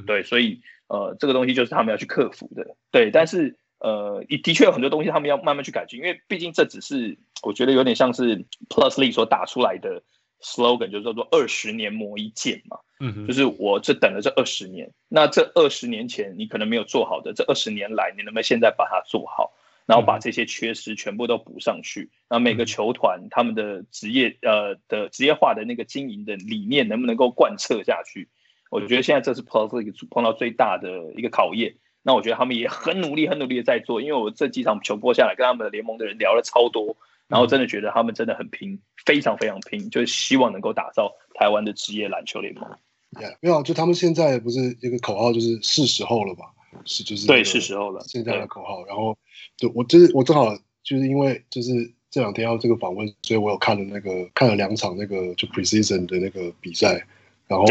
对，所以呃这个东西就是他们要去克服的，对，但是。呃，的确有很多东西他们要慢慢去改进，因为毕竟这只是我觉得有点像是 Plus League 所打出来的 slogan，就是叫做二十年磨一剑嘛。嗯哼，就是我这等了这二十年，那这二十年前你可能没有做好的，这二十年来你能不能现在把它做好，然后把这些缺失全部都补上去？那每个球团他们的职业呃的职业化的那个经营的理念能不能够贯彻下去？我觉得现在这是 Plus League 碰到最大的一个考验。那我觉得他们也很努力，很努力的在做，因为我这几场球播下来，跟他们的联盟的人聊了超多，然后真的觉得他们真的很拼，非常非常拼，就是希望能够打造台湾的职业篮球联盟。Yeah, 没有，就他们现在不是一个口号，就是是时候了吧？是，就是对，是时候了。现在的口号，然后对我就是我正好就是因为就是这两天要这个访问，所以我有看了那个看了两场那个就 Precision 的那个比赛，然后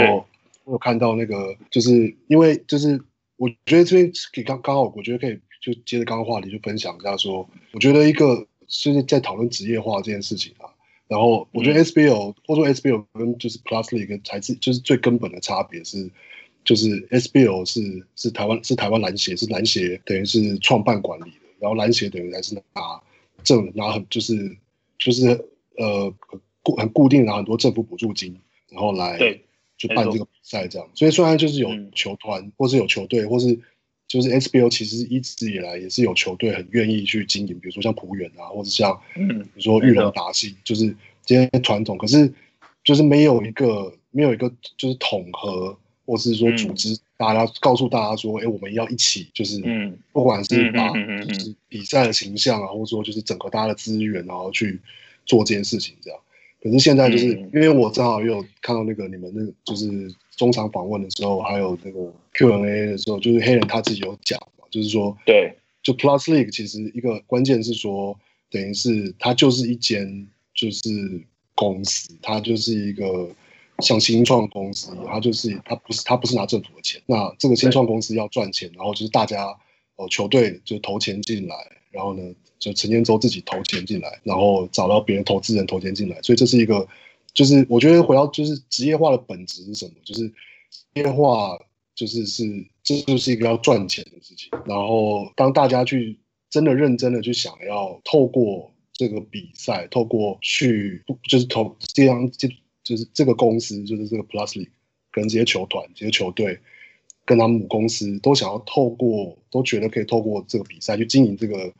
我有看到那个就是因为就是。我觉得这边可以刚刚好，我觉得可以就接着刚刚话题就分享一下说，我觉得一个就是在讨论职业化这件事情啊，然后我觉得 SBL、嗯、或者说 SBL 跟就是 Plus League 才是就是最根本的差别是，就是 SBL 是是台湾是台湾篮协是篮协等于是创办管理的，然后篮协等于还是拿政拿很就是就是呃固很固定拿很多政府补助金，然后来对。就办这个比赛这样，所以虽然就是有球团，嗯、或是有球队，或是就是 SBO，其实一直以来也是有球队很愿意去经营，比如说像浦原啊，或者像嗯，比如说玉龙达信，嗯、就是这些传统。可是就是没有一个没有一个就是统合，或是说组织大家告诉大家说，哎、我们要一起，就是嗯，不管是把就是比赛的形象啊，或者说就是整合大家的资源，然后去做这件事情这样。可是现在就是、嗯、因为我正好有看到那个你们那个就是中场访问的时候，还有那个 Q&A 的时候，就是黑人他自己有讲嘛，就是说对，就 Plus League 其实一个关键是说，等于是它就是一间就是公司，它就是一个像新创公司，它就是它不是它不是拿政府的钱，那这个新创公司要赚钱，然后就是大家哦球队就投钱进来，然后呢。就陈建州自己投钱进来，然后找到别人投资人投钱进来，所以这是一个，就是我觉得回到就是职业化的本质是什么？就是职业化就是是这就是一个要赚钱的事情。然后当大家去真的认真的去想要透过这个比赛，透过去就是投这样就就是这个公司就是这个 Plus League 跟这些球团、这些球队跟他们母公司都想要透过，都觉得可以透过这个比赛去经营这个。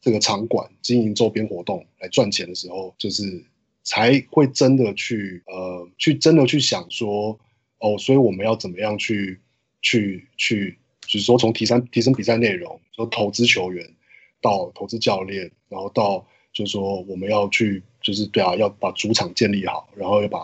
这个场馆经营周边活动来赚钱的时候，就是才会真的去呃，去真的去想说，哦，所以我们要怎么样去去去，就是说从提升提升比赛内容，说投资球员到投资教练，然后到就是说我们要去就是对啊，要把主场建立好，然后要把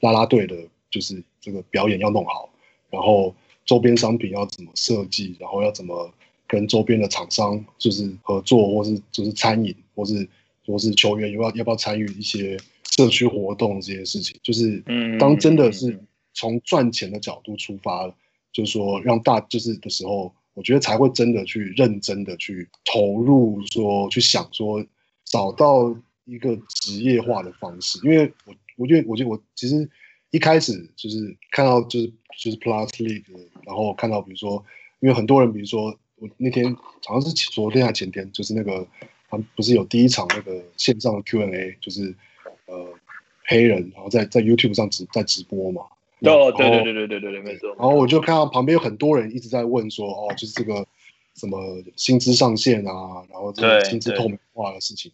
啦啦队的，就是这个表演要弄好，然后周边商品要怎么设计，然后要怎么。跟周边的厂商就是合作，或是就是餐饮，或是或是球员要不要要不要参与一些社区活动这些事情，就是当真的是从赚钱的角度出发，就是说让大就是的时候，我觉得才会真的去认真的去投入，说去想说找到一个职业化的方式，因为我我觉得我觉得我其实一开始就是看到就是就是 Plus League，然后看到比如说，因为很多人比如说。我那天好像是昨天还前天，就是那个他们不是有第一场那个线上的 Q&A，就是呃黑人，然后在在 YouTube 上直在直播嘛。哦，对对对对对对对，没错。然后我就看到旁边有很多人一直在问说，哦，就是这个什么薪资上限啊，然后这个薪资透明化的事情。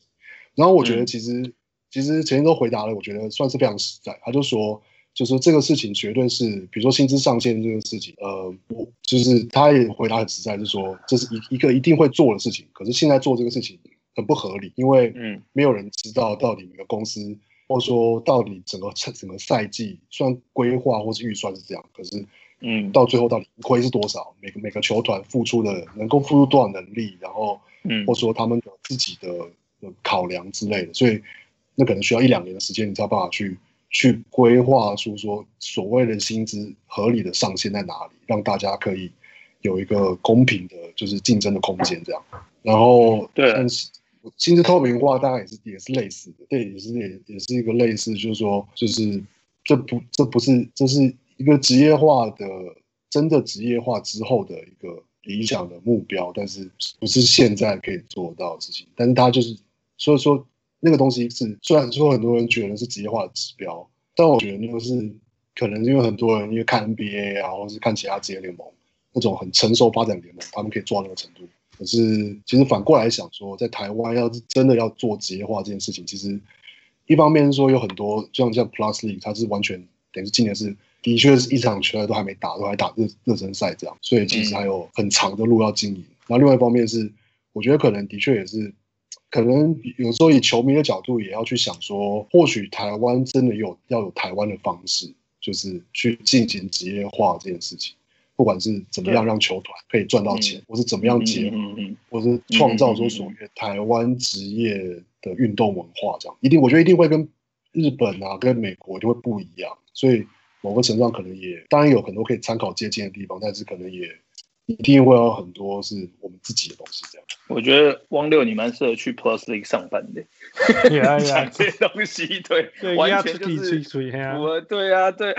然后我觉得其实、嗯、其实前天都回答了，我觉得算是非常实在。他就说。就是这个事情绝对是，比如说薪资上限这个事情，呃，我就是他也回答很实在，就是说这是一一个一定会做的事情。可是现在做这个事情很不合理，因为嗯，没有人知道到底每个公司，或者说到底整个整个赛季，虽然规划或是预算是这样，可是嗯，到最后到底亏是多少？每个每个球团付出的能够付出多少能力，然后嗯，或者说他们有自己的考量之类的，所以那可能需要一两年的时间，你才有办法去。去规划出说所谓的薪资合理的上限在哪里，让大家可以有一个公平的，就是竞争的空间这样。然后，对，但是薪资透明化大概也是也是类似的，对，也是也也是一个类似，就是说，就是这不这不是这是一个职业化的，真的职业化之后的一个理想的目标，但是不是现在可以做到的事情。但是它就是所以说。那个东西是，虽然说很多人觉得是职业化的指标，但我觉得那个是可能因为很多人因为看 NBA 啊，或者是看其他职业联盟那种很成熟发展联盟，他们可以做到那个程度。可是其实反过来想说，在台湾要是真的要做职业化这件事情，其实一方面是说有很多像像 Plus League，它是完全等于是今年是的确是一场球赛都还没打，都还打热热身赛这样，所以其实还有很长的路要经营。那、嗯、另外一方面是，我觉得可能的确也是。可能有时候以球迷的角度也要去想说，或许台湾真的有要有台湾的方式，就是去进行职业化这件事情，不管是怎么样让球团可以赚到钱，或是怎么样结合，或是创造出所谓台湾职业的运动文化，这样。一定我觉得一定会跟日本啊、跟美国就会不一样，所以某个程度上可能也当然有很多可以参考借鉴的地方，但是可能也。一定会有很多是我们自己的东西，这样。我觉得汪六你蛮适合去 Plus League 上班的，讲 [laughs] 这些东西，对，完全就是我，对啊，对。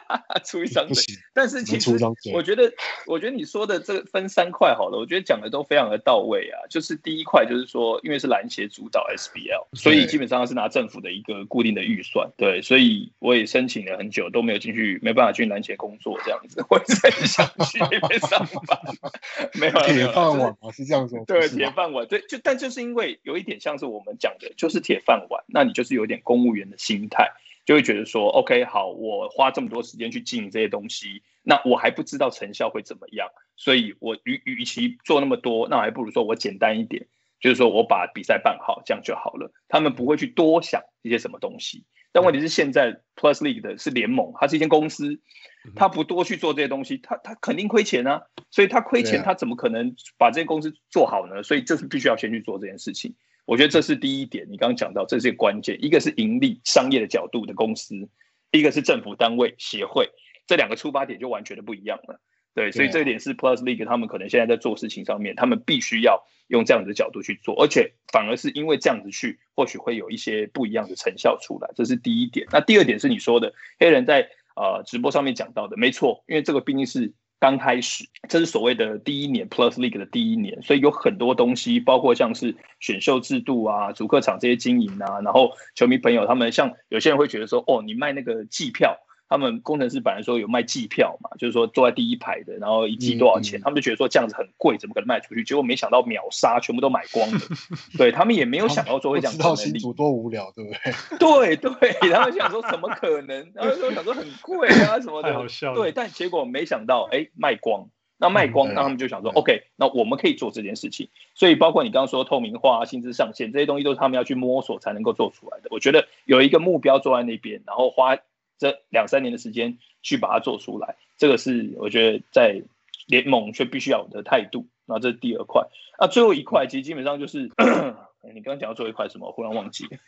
[laughs] 出一张嘴，但是其实我觉得，我觉得你说的这个分三块好了，我觉得讲的都非常的到位啊。就是第一块就是说，因为是篮协主导 SBL，所以基本上是拿政府的一个固定的预算，对，所以我也申请了很久都没有进去，没办法去篮协工作这样子，[laughs] 我一直很想去那边上班，[laughs] 没有铁饭碗啊，是这样说，对，铁饭碗，对，就但就是因为有一点像是我们讲的，就是铁饭碗，那你就是有点公务员的心态。就会觉得说，OK，好，我花这么多时间去经营这些东西，那我还不知道成效会怎么样，所以我与与其做那么多，那还不如说我简单一点，就是说我把比赛办好，这样就好了。他们不会去多想一些什么东西，但问题是现在 Plus League 的是联盟，它是一间公司，它不多去做这些东西，它它肯定亏钱啊，所以它亏钱，它怎么可能把这间公司做好呢？所以就是必须要先去做这件事情。我觉得这是第一点，你刚刚讲到，这是一个关键，一个是盈利商业的角度的公司，一个是政府单位协会，这两个出发点就完全的不一样了。对，所以这一点是 Plus League 他们可能现在在做事情上面，他们必须要用这样子的角度去做，而且反而是因为这样子去，或许会有一些不一样的成效出来，这是第一点。那第二点是你说的黑人在呃直播上面讲到的，没错，因为这个毕竟是刚开始，这是所谓的第一年 Plus League 的第一年，所以有很多东西，包括像是选秀制度啊、主客场这些经营啊，然后球迷朋友他们像有些人会觉得说，哦，你卖那个季票。他们工程师本来说有卖季票嘛，就是说坐在第一排的，然后一季多少钱？嗯嗯、他们就觉得说这样子很贵，怎么可能卖出去？结果没想到秒杀，全部都买光了。[laughs] 对他们也没有想到说会这样子。知道新主多无聊，对不对？对对，他们想说怎么可能？然后说想说很贵啊什么的。好笑。对，但结果没想到，哎，卖光。那卖光，那他们就想说、嗯、，OK，那我们可以做这件事情。所以包括你刚刚说透明化、薪资上限这些东西，都是他们要去摸索才能够做出来的。我觉得有一个目标坐在那边，然后花。这两三年的时间去把它做出来，这个是我觉得在联盟却必须要有的态度。那这是第二块。那最后一块其实基本上就是，[coughs] 你刚刚讲到最后一块什么？我忽然忘记了。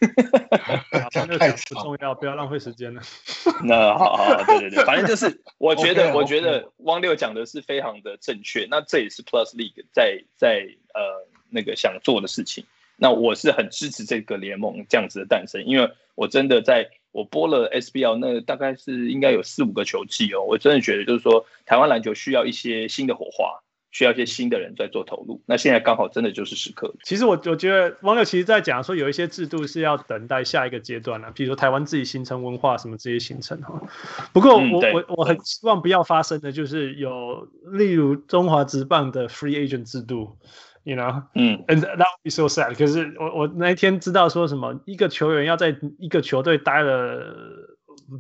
[laughs] 太不重要，不要浪费时间了。[laughs] 那好好，对对对，反正就是，我觉得，我觉得汪六讲的是非常的正确。那这也是 Plus League 在在呃那个想做的事情。那我是很支持这个联盟这样子的诞生，因为我真的在。我播了 SBL，那大概是应该有四五个球季哦。我真的觉得，就是说，台湾篮球需要一些新的火花，需要一些新的人在做投入。那现在刚好真的就是时刻。其实我我觉得网友其实在讲说，有一些制度是要等待下一个阶段了，比如说台湾自己形成文化什么这些形成哈。不过我、嗯、我我很希望不要发生的就是有例如中华职棒的 free agent 制度。You know，嗯，and that would be so sad。可是我我那一天知道说什么，一个球员要在一个球队待了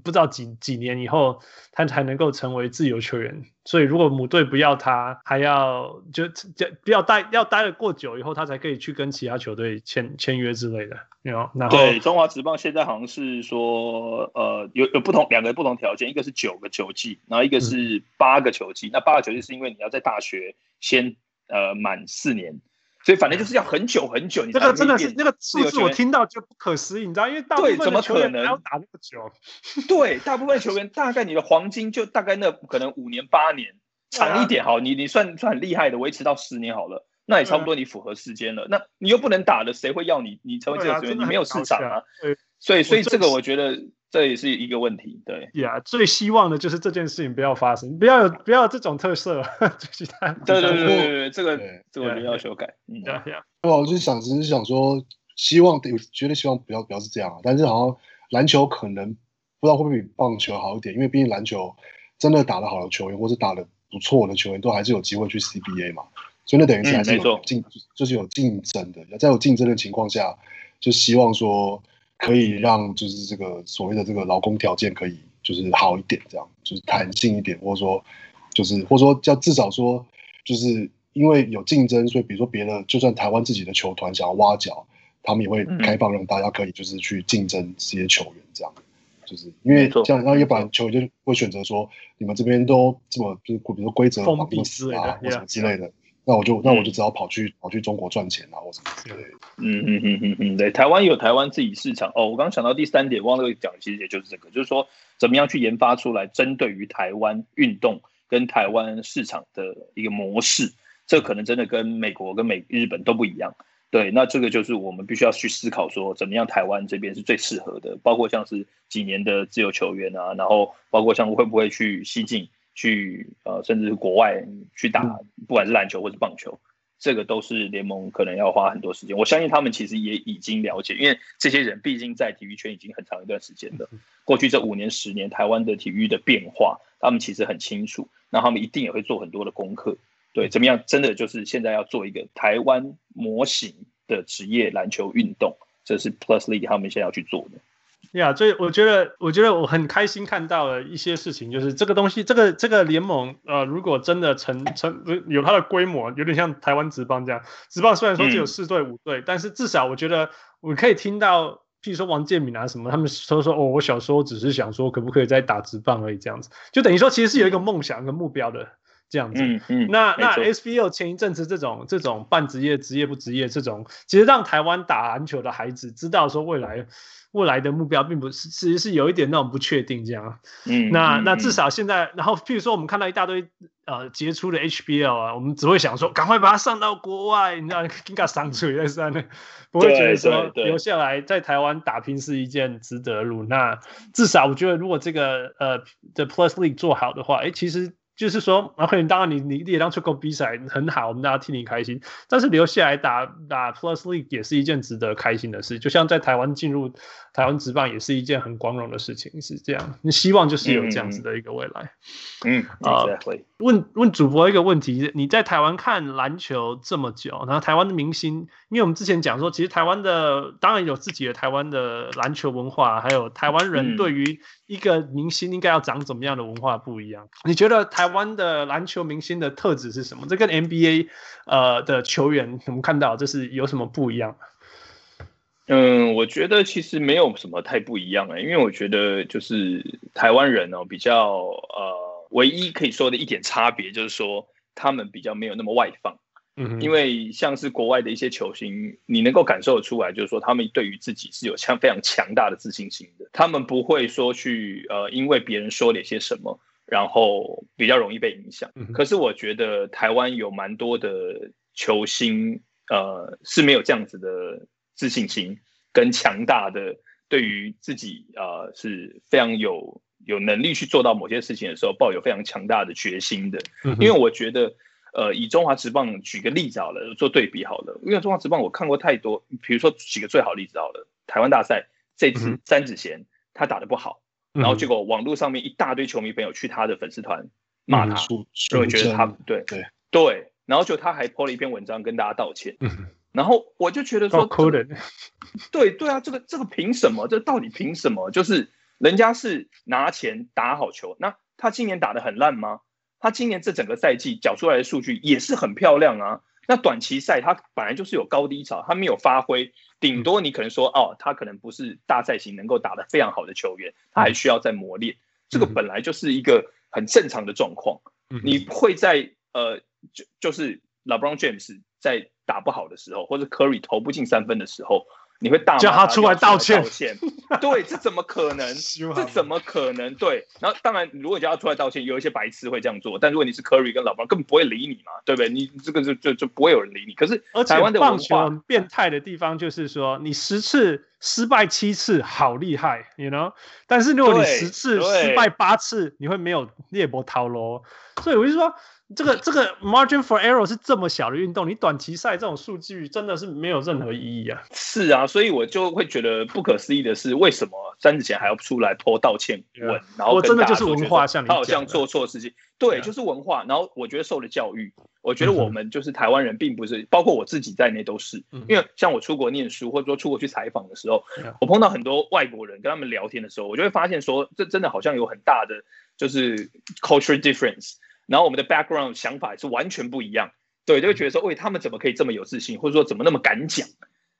不知道几几年以后，他才能够成为自由球员。所以如果母队不要他，还要就就不要待，要待了过久以后，他才可以去跟其他球队签签约之类的。You know，然后对中华职棒现在好像是说，呃，有有不同两个不同条件，一个是九个球季，然后一个是八个球季。嗯、那八个球季是因为你要在大学先。呃，满四年，所以反正就是要很久很久。你这个真的是那个数字，我听到就不可思议，你知道？因为大部分的球员还要打那么久。对，大部分球员大概你的黄金就大概那可能五年八年，长一点好，你你算算很厉害的，维持到十年好了，那也差不多你符合时间了。那你又不能打了，谁会要你？你成为这个球员，你没有市场啊。所以，所以这个我觉得。这也是一个问题，对。呀，yeah, 最希望的就是这件事情不要发生，不要有不要有这种特色，[laughs] 其他对对对对对，这个这个要修改，嗯，对呀，我就想，只是想说，希望有绝对希望不要不要是这样，但是好像篮球可能不知道会不会比棒球好一点，因为毕竟篮球真的打得好的球员，或是打得不错的球员，都还是有机会去 CBA 嘛，所以那等于是还是有竞，嗯、就是有竞争的，在有竞争的情况下，就希望说。可以让就是这个所谓的这个劳工条件可以就是好一点，这样就是弹性一点，或者说就是或者说叫至少说就是因为有竞争，所以比如说别的就算台湾自己的球团想要挖角，他们也会开放让大家可以就是去竞争这些球员，这样就是因为这样，然后一般球员就会选择说你们这边都这么就是比如说规则啊或什么之类的。那我就那我就只好跑去、嗯、跑去中国赚钱啊，或什么之类的。嗯嗯嗯嗯嗯，对，台湾有台湾自己市场哦。我刚刚想到第三点，忘了讲，其实也就是这个，就是说怎么样去研发出来针对于台湾运动跟台湾市场的一个模式，这可能真的跟美国跟美日本都不一样。对，那这个就是我们必须要去思考说，怎么样台湾这边是最适合的，包括像是几年的自由球员啊，然后包括像会不会去西进。去呃，甚至是国外去打，不管是篮球或是棒球，这个都是联盟可能要花很多时间。我相信他们其实也已经了解，因为这些人毕竟在体育圈已经很长一段时间了。[laughs] 过去这五年、十年，台湾的体育的变化，他们其实很清楚。那他们一定也会做很多的功课，对，怎么样？真的就是现在要做一个台湾模型的职业篮球运动，这是 Plus League 他们现在要去做的。呀，yeah, 所以我觉得，我觉得我很开心看到了一些事情，就是这个东西，这个这个联盟，呃，如果真的成成有它的规模，有点像台湾职棒这样。职棒虽然说只有四队五队，嗯、但是至少我觉得我可以听到譬如说王建民啊什么，他们说说哦，我小时候只是想说可不可以再打职棒而已，这样子，就等于说其实是有一个梦想跟目标的。这样子，嗯嗯，那那 SBL 前一阵子这种这种半职业、职业不职业这种，其实让台湾打篮球的孩子知道说未来未来的目标并不是，其实是有一点那种不确定这样。嗯，那那至少现在，然后譬如说我们看到一大堆呃杰出的 HBL 啊，我们只会想说赶快把它上到国外，你知道，[laughs] 应该上去在上面，不会觉得说留下来在台湾打拼是一件值得的路。那至少我觉得如果这个呃的 Plus League 做好的话，哎，其实。就是说，OK，当然你你你也当出国比赛很好，我们大家替你开心。但是留下来打打 Plus League 也是一件值得开心的事。就像在台湾进入台湾职棒也是一件很光荣的事情，是这样。你希望就是有这样子的一个未来。嗯，啊、uh, exactly.，问问主播一个问题：你在台湾看篮球这么久，然后台湾的明星，因为我们之前讲说，其实台湾的当然有自己的台湾的篮球文化，还有台湾人对于一个明星应该要长怎么样的文化不一样。你觉得台湾的篮球明星的特质是什么？这跟 NBA 呃的球员我们看到这是有什么不一样？嗯，我觉得其实没有什么太不一样哎、欸，因为我觉得就是台湾人哦，比较呃，唯一可以说的一点差别就是说，他们比较没有那么外放。嗯，因为像是国外的一些球星，你能够感受得出来，就是说他们对于自己是有强非常强大的自信心的，他们不会说去呃，因为别人说了一些什么，然后比较容易被影响。可是我觉得台湾有蛮多的球星，呃，是没有这样子的。自信心跟强大的对于自己啊、呃、是非常有有能力去做到某些事情的时候，抱有非常强大的决心的。因为我觉得，呃，以中华职棒举个例子好了，做对比好了。因为中华职棒我看过太多，比如说举个最好例子好了，台湾大赛这次詹子贤他打的不好，然后结果网络上面一大堆球迷朋友去他的粉丝团骂他，就会觉得他对对对，然后就他还 po 了一篇文章跟大家道歉。然后我就觉得说，[laughs] 对对啊，这个这个凭什么？这到底凭什么？就是人家是拿钱打好球，那他今年打的很烂吗？他今年这整个赛季缴出来的数据也是很漂亮啊。那短期赛他本来就是有高低潮，他没有发挥，顶多你可能说哦，他可能不是大赛型能够打得非常好的球员，他还需要再磨练。这个本来就是一个很正常的状况。你会在呃，就就是 LeBron James 在。打不好的时候，或者 Curry 投不进三分的时候，你会大，叫他出来道歉。道歉，[laughs] 对，这怎么可能？这怎么可能？对，然后当然，如果你叫他出来道歉，有一些白痴会这样做。但如果你是 Curry 跟老 e 根本不会理你嘛，对不对？你这个就就就不会有人理你。可是台湾的棒球很变态的地方就是说，你十次失败七次，好厉害，you know？但是如果你十次失败八次，你会没有猎波掏喽。所以我就说。这个这个 margin for error 是这么小的运动，你短期赛这种数据真的是没有任何意义啊！是啊，所以我就会觉得不可思议的是，为什么詹子贤还要出来 po 道歉文？Yeah. 然后跟大家说，真的就是文化，像他好像做错事情，对，就是文化。然后我觉得受了教育，我觉得我们就是台湾人，并不是、嗯、包括我自己在内都是，因为像我出国念书，或者说出国去采访的时候，嗯、我碰到很多外国人，跟他们聊天的时候，我就会发现说，这真的好像有很大的就是 culture difference。然后我们的 background 想法是完全不一样，对，就会觉得说，喂，他们怎么可以这么有自信，或者说怎么那么敢讲，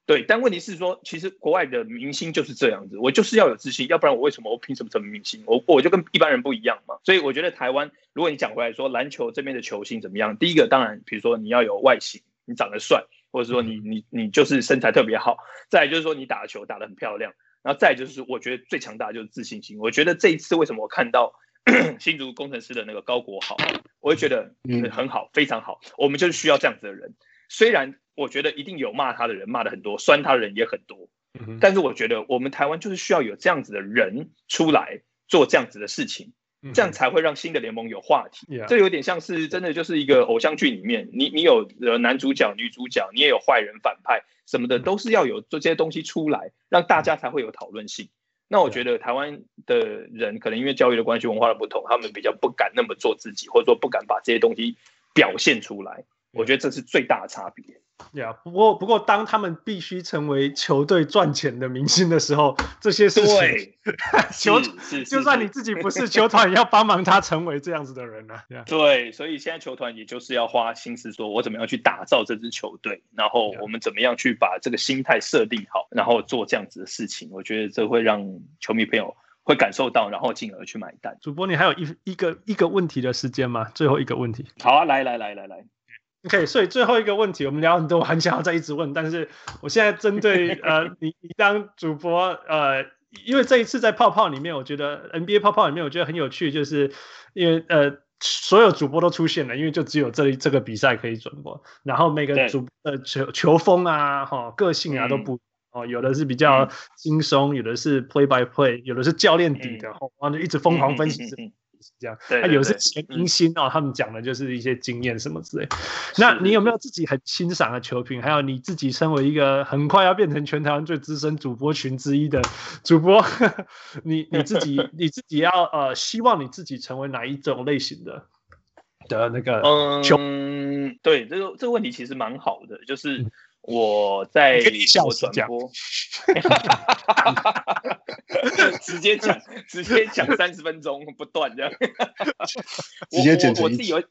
对。但问题是说，其实国外的明星就是这样子，我就是要有自信，要不然我为什么我凭什么成为明星？我我就跟一般人不一样嘛。所以我觉得台湾，如果你讲回来说篮球这边的球星怎么样，第一个当然，比如说你要有外形，你长得帅，或者说你你你就是身材特别好，再来就是说你打球打得很漂亮，然后再就是我觉得最强大的就是自信心。我觉得这一次为什么我看到。[clears throat] 新竹工程师的那个高国豪，我会觉得很好，非常好。我们就是需要这样子的人。虽然我觉得一定有骂他的人，骂的很多，酸他的人也很多。但是我觉得我们台湾就是需要有这样子的人出来做这样子的事情，这样才会让新的联盟有话题。这有点像是真的就是一个偶像剧里面，你你有男主角、女主角，你也有坏人、反派什么的，都是要有这些东西出来，让大家才会有讨论性。那我觉得台湾的人可能因为教育的关系、文化的不同，他们比较不敢那么做自己，或者说不敢把这些东西表现出来。我觉得这是最大的差别。呀，不过不过，当他们必须成为球队赚钱的明星的时候，这些事情，对 [laughs] 球就算你自己不是球团，也要帮忙他成为这样子的人呢、啊。对，所以现在球团也就是要花心思，说我怎么样去打造这支球队，然后我们怎么样去把这个心态设定好，然后做这样子的事情。我觉得这会让球迷朋友会感受到，然后进而去买单。主播，你还有一一个一个问题的时间吗？最后一个问题。好啊，来来来来来。OK，所以最后一个问题，我们聊很多，很想要再一直问，但是我现在针对 [laughs] 呃，你你当主播呃，因为这一次在泡泡里面，我觉得 NBA 泡泡里面，我觉得很有趣，就是因为呃，所有主播都出现了，因为就只有这这个比赛可以转播，然后每个主呃球球风啊，哈，个性啊都不哦，有的是比较轻松，有的是 play by play，有的是教练底的，然后就一直疯狂分析。这样，他有些前明星哦，他们讲的就是一些经验什么之类。那你有没有自己很欣赏的球评？还有你自己身为一个很快要变成全台湾最资深主播群之一的主播，[laughs] 你你自己你自己要呃，希望你自己成为哪一种类型的的那个球？嗯，对，这个这个问题其实蛮好的，就是。我在我转播，[laughs] 直接讲，直接讲三十分钟不断这样。[laughs] 直接剪我我自己有，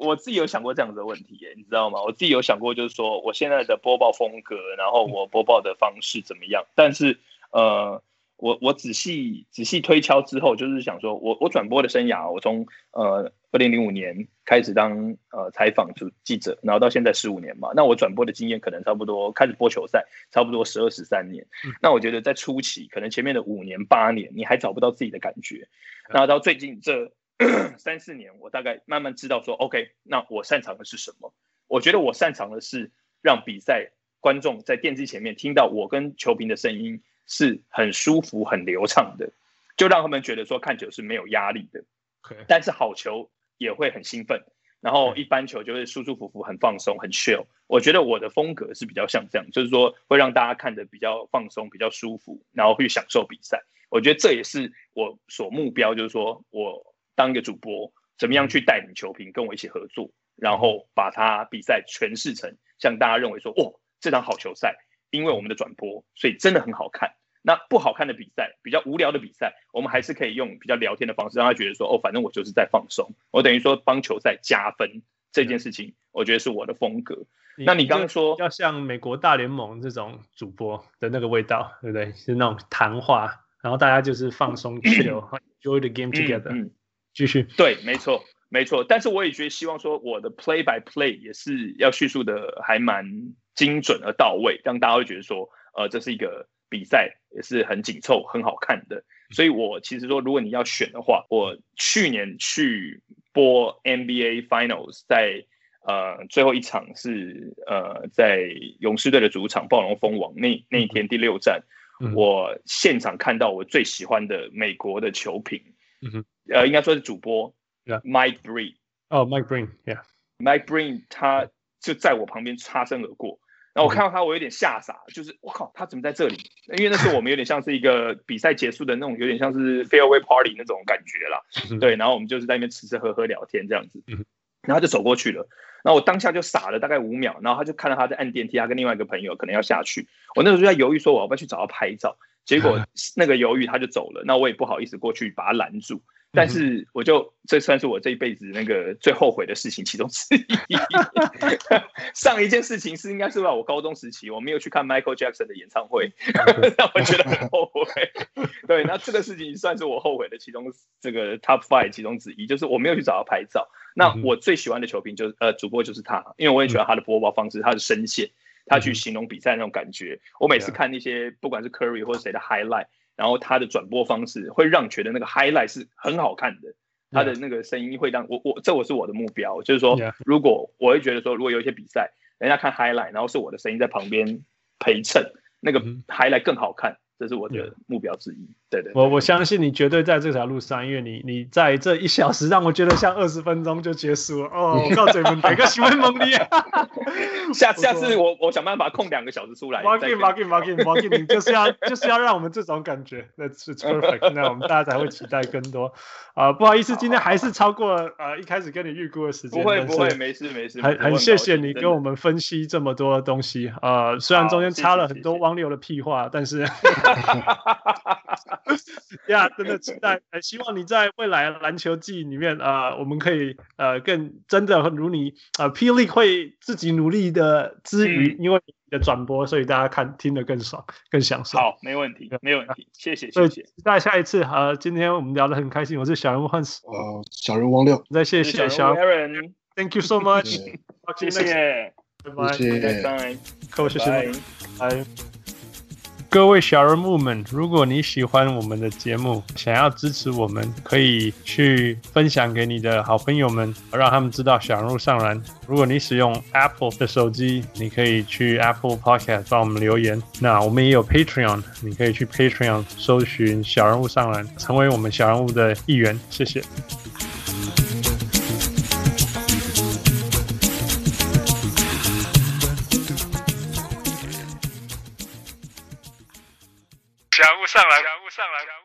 我自己有想过这样子的问题耶，你知道吗？我自己有想过，就是说我现在的播报风格，然后我播报的方式怎么样？但是呃。我我仔细仔细推敲之后，就是想说我我转播的生涯，我从呃二零零五年开始当呃采访主记者，然后到现在十五年嘛，那我转播的经验可能差不多开始播球赛，差不多十二十三年。那我觉得在初期，可能前面的五年八年，你还找不到自己的感觉，那到最近这 [clears throat] 三四年，我大概慢慢知道说，OK，那我擅长的是什么？我觉得我擅长的是让比赛观众在电视前面听到我跟球评的声音。是很舒服、很流畅的，就让他们觉得说看球是没有压力的。但是好球也会很兴奋，然后一般球就会舒舒服服、很放松、很 chill。我觉得我的风格是比较像这样，就是说会让大家看得比较放松、比较舒服，然后去享受比赛。我觉得这也是我所目标，就是说我当一个主播，怎么样去带领球评跟我一起合作，然后把他比赛诠释成像大家认为说，哦，这场好球赛。因为我们的转播，所以真的很好看。那不好看的比赛，比较无聊的比赛，我们还是可以用比较聊天的方式，让他觉得说，哦，反正我就是在放松。我等于说帮球赛加分这件事情，我觉得是我的风格。你那你刚刚说要像美国大联盟这种主播的那个味道，对不对？是那种谈话，然后大家就是放松，[clears throat] chill，enjoy the game together。嗯，继续。对，没错，没错。但是我也觉得希望说，我的 play by play 也是要叙述的还蛮。精准而到位，让大家会觉得说，呃，这是一个比赛，也是很紧凑、很好看的。所以，我其实说，如果你要选的话，我去年去播 NBA Finals，在呃最后一场是呃在勇士队的主场暴龙蜂王那那一天第六战，嗯、我现场看到我最喜欢的美国的球评，嗯、哼呃，应该说是主播. Mike Breen。哦、oh,，Mike Breen，Yeah，Mike Breen，他就在我旁边擦身而过。然后我看到他，我有点吓傻，就是我靠，他怎么在这里？因为那时候我们有点像是一个 [laughs] 比赛结束的那种，有点像是 farewell party 那种感觉啦。对，然后我们就是在那边吃吃喝喝聊天这样子，然后他就走过去了。然后我当下就傻了大概五秒，然后他就看到他在按电梯，他跟另外一个朋友可能要下去。我那时候就在犹豫说我要不要去找他拍照，结果 [laughs] 那个犹豫他就走了，那我也不好意思过去把他拦住。但是我就这算是我这一辈子那个最后悔的事情其中之一。上一件事情是应该是在我高中时期，我没有去看 Michael Jackson 的演唱会，[laughs] 让我觉得很后悔。对，那这个事情算是我后悔的其中这个 Top Five 其中之一，就是我没有去找他拍照。那我最喜欢的球评就是呃主播就是他，因为我也喜欢他的播报方式，他的声线，他去形容比赛那种感觉。我每次看那些不管是 Curry 或者谁的 Highlight。然后他的转播方式会让觉得那个 highlight 是很好看的，他的那个声音会让我我这我是我的目标，就是说如果我会觉得说如果有一些比赛，人家看 highlight，然后是我的声音在旁边陪衬，那个 highlight 更好看，这是我的目标之一。对对，我我相信你绝对在这条路上，因为你你在这一小时让我觉得像二十分钟就结束了哦。我告诉你们，[laughs] 哪个喜欢蒙你？下下次我我想办法空两个小时出来。Marking Marking [laughs] Marking Marking，就是要就是要让我们这种感觉，That's perfect。[laughs] 那我们大家才会期待更多。啊，不好意思，今天还是超过呃一开始跟你预估的时间。不会不会，没事没事。很很谢谢你跟我们分析这么多东西。呃，虽然中间插了很多汪流的屁话，但是。[laughs] 呀，yeah, 真的期待，呃，希望你在未来篮球季里面，呃，我们可以呃更真的如你，啊霹雳会自己努力的之余，嗯、因为你的转播，所以大家看听得更爽，更享受。好，没问题，没问题，谢谢，谢谢。期待下一次，呃，今天我们聊得很开心，我是小人物 Hans，呃，小人物汪六，再谢谢小人物 Aaron，Thank you so much，谢谢，拜拜，谢谢，各位谢谢，拜。各位小人物们，如果你喜欢我们的节目，想要支持我们，可以去分享给你的好朋友们，让他们知道小人物上篮。如果你使用 Apple 的手机，你可以去 Apple Podcast 帮我们留言。那我们也有 Patreon，你可以去 Patreon 搜寻小人物上篮，成为我们小人物的一员。谢谢。家务上来家务上来。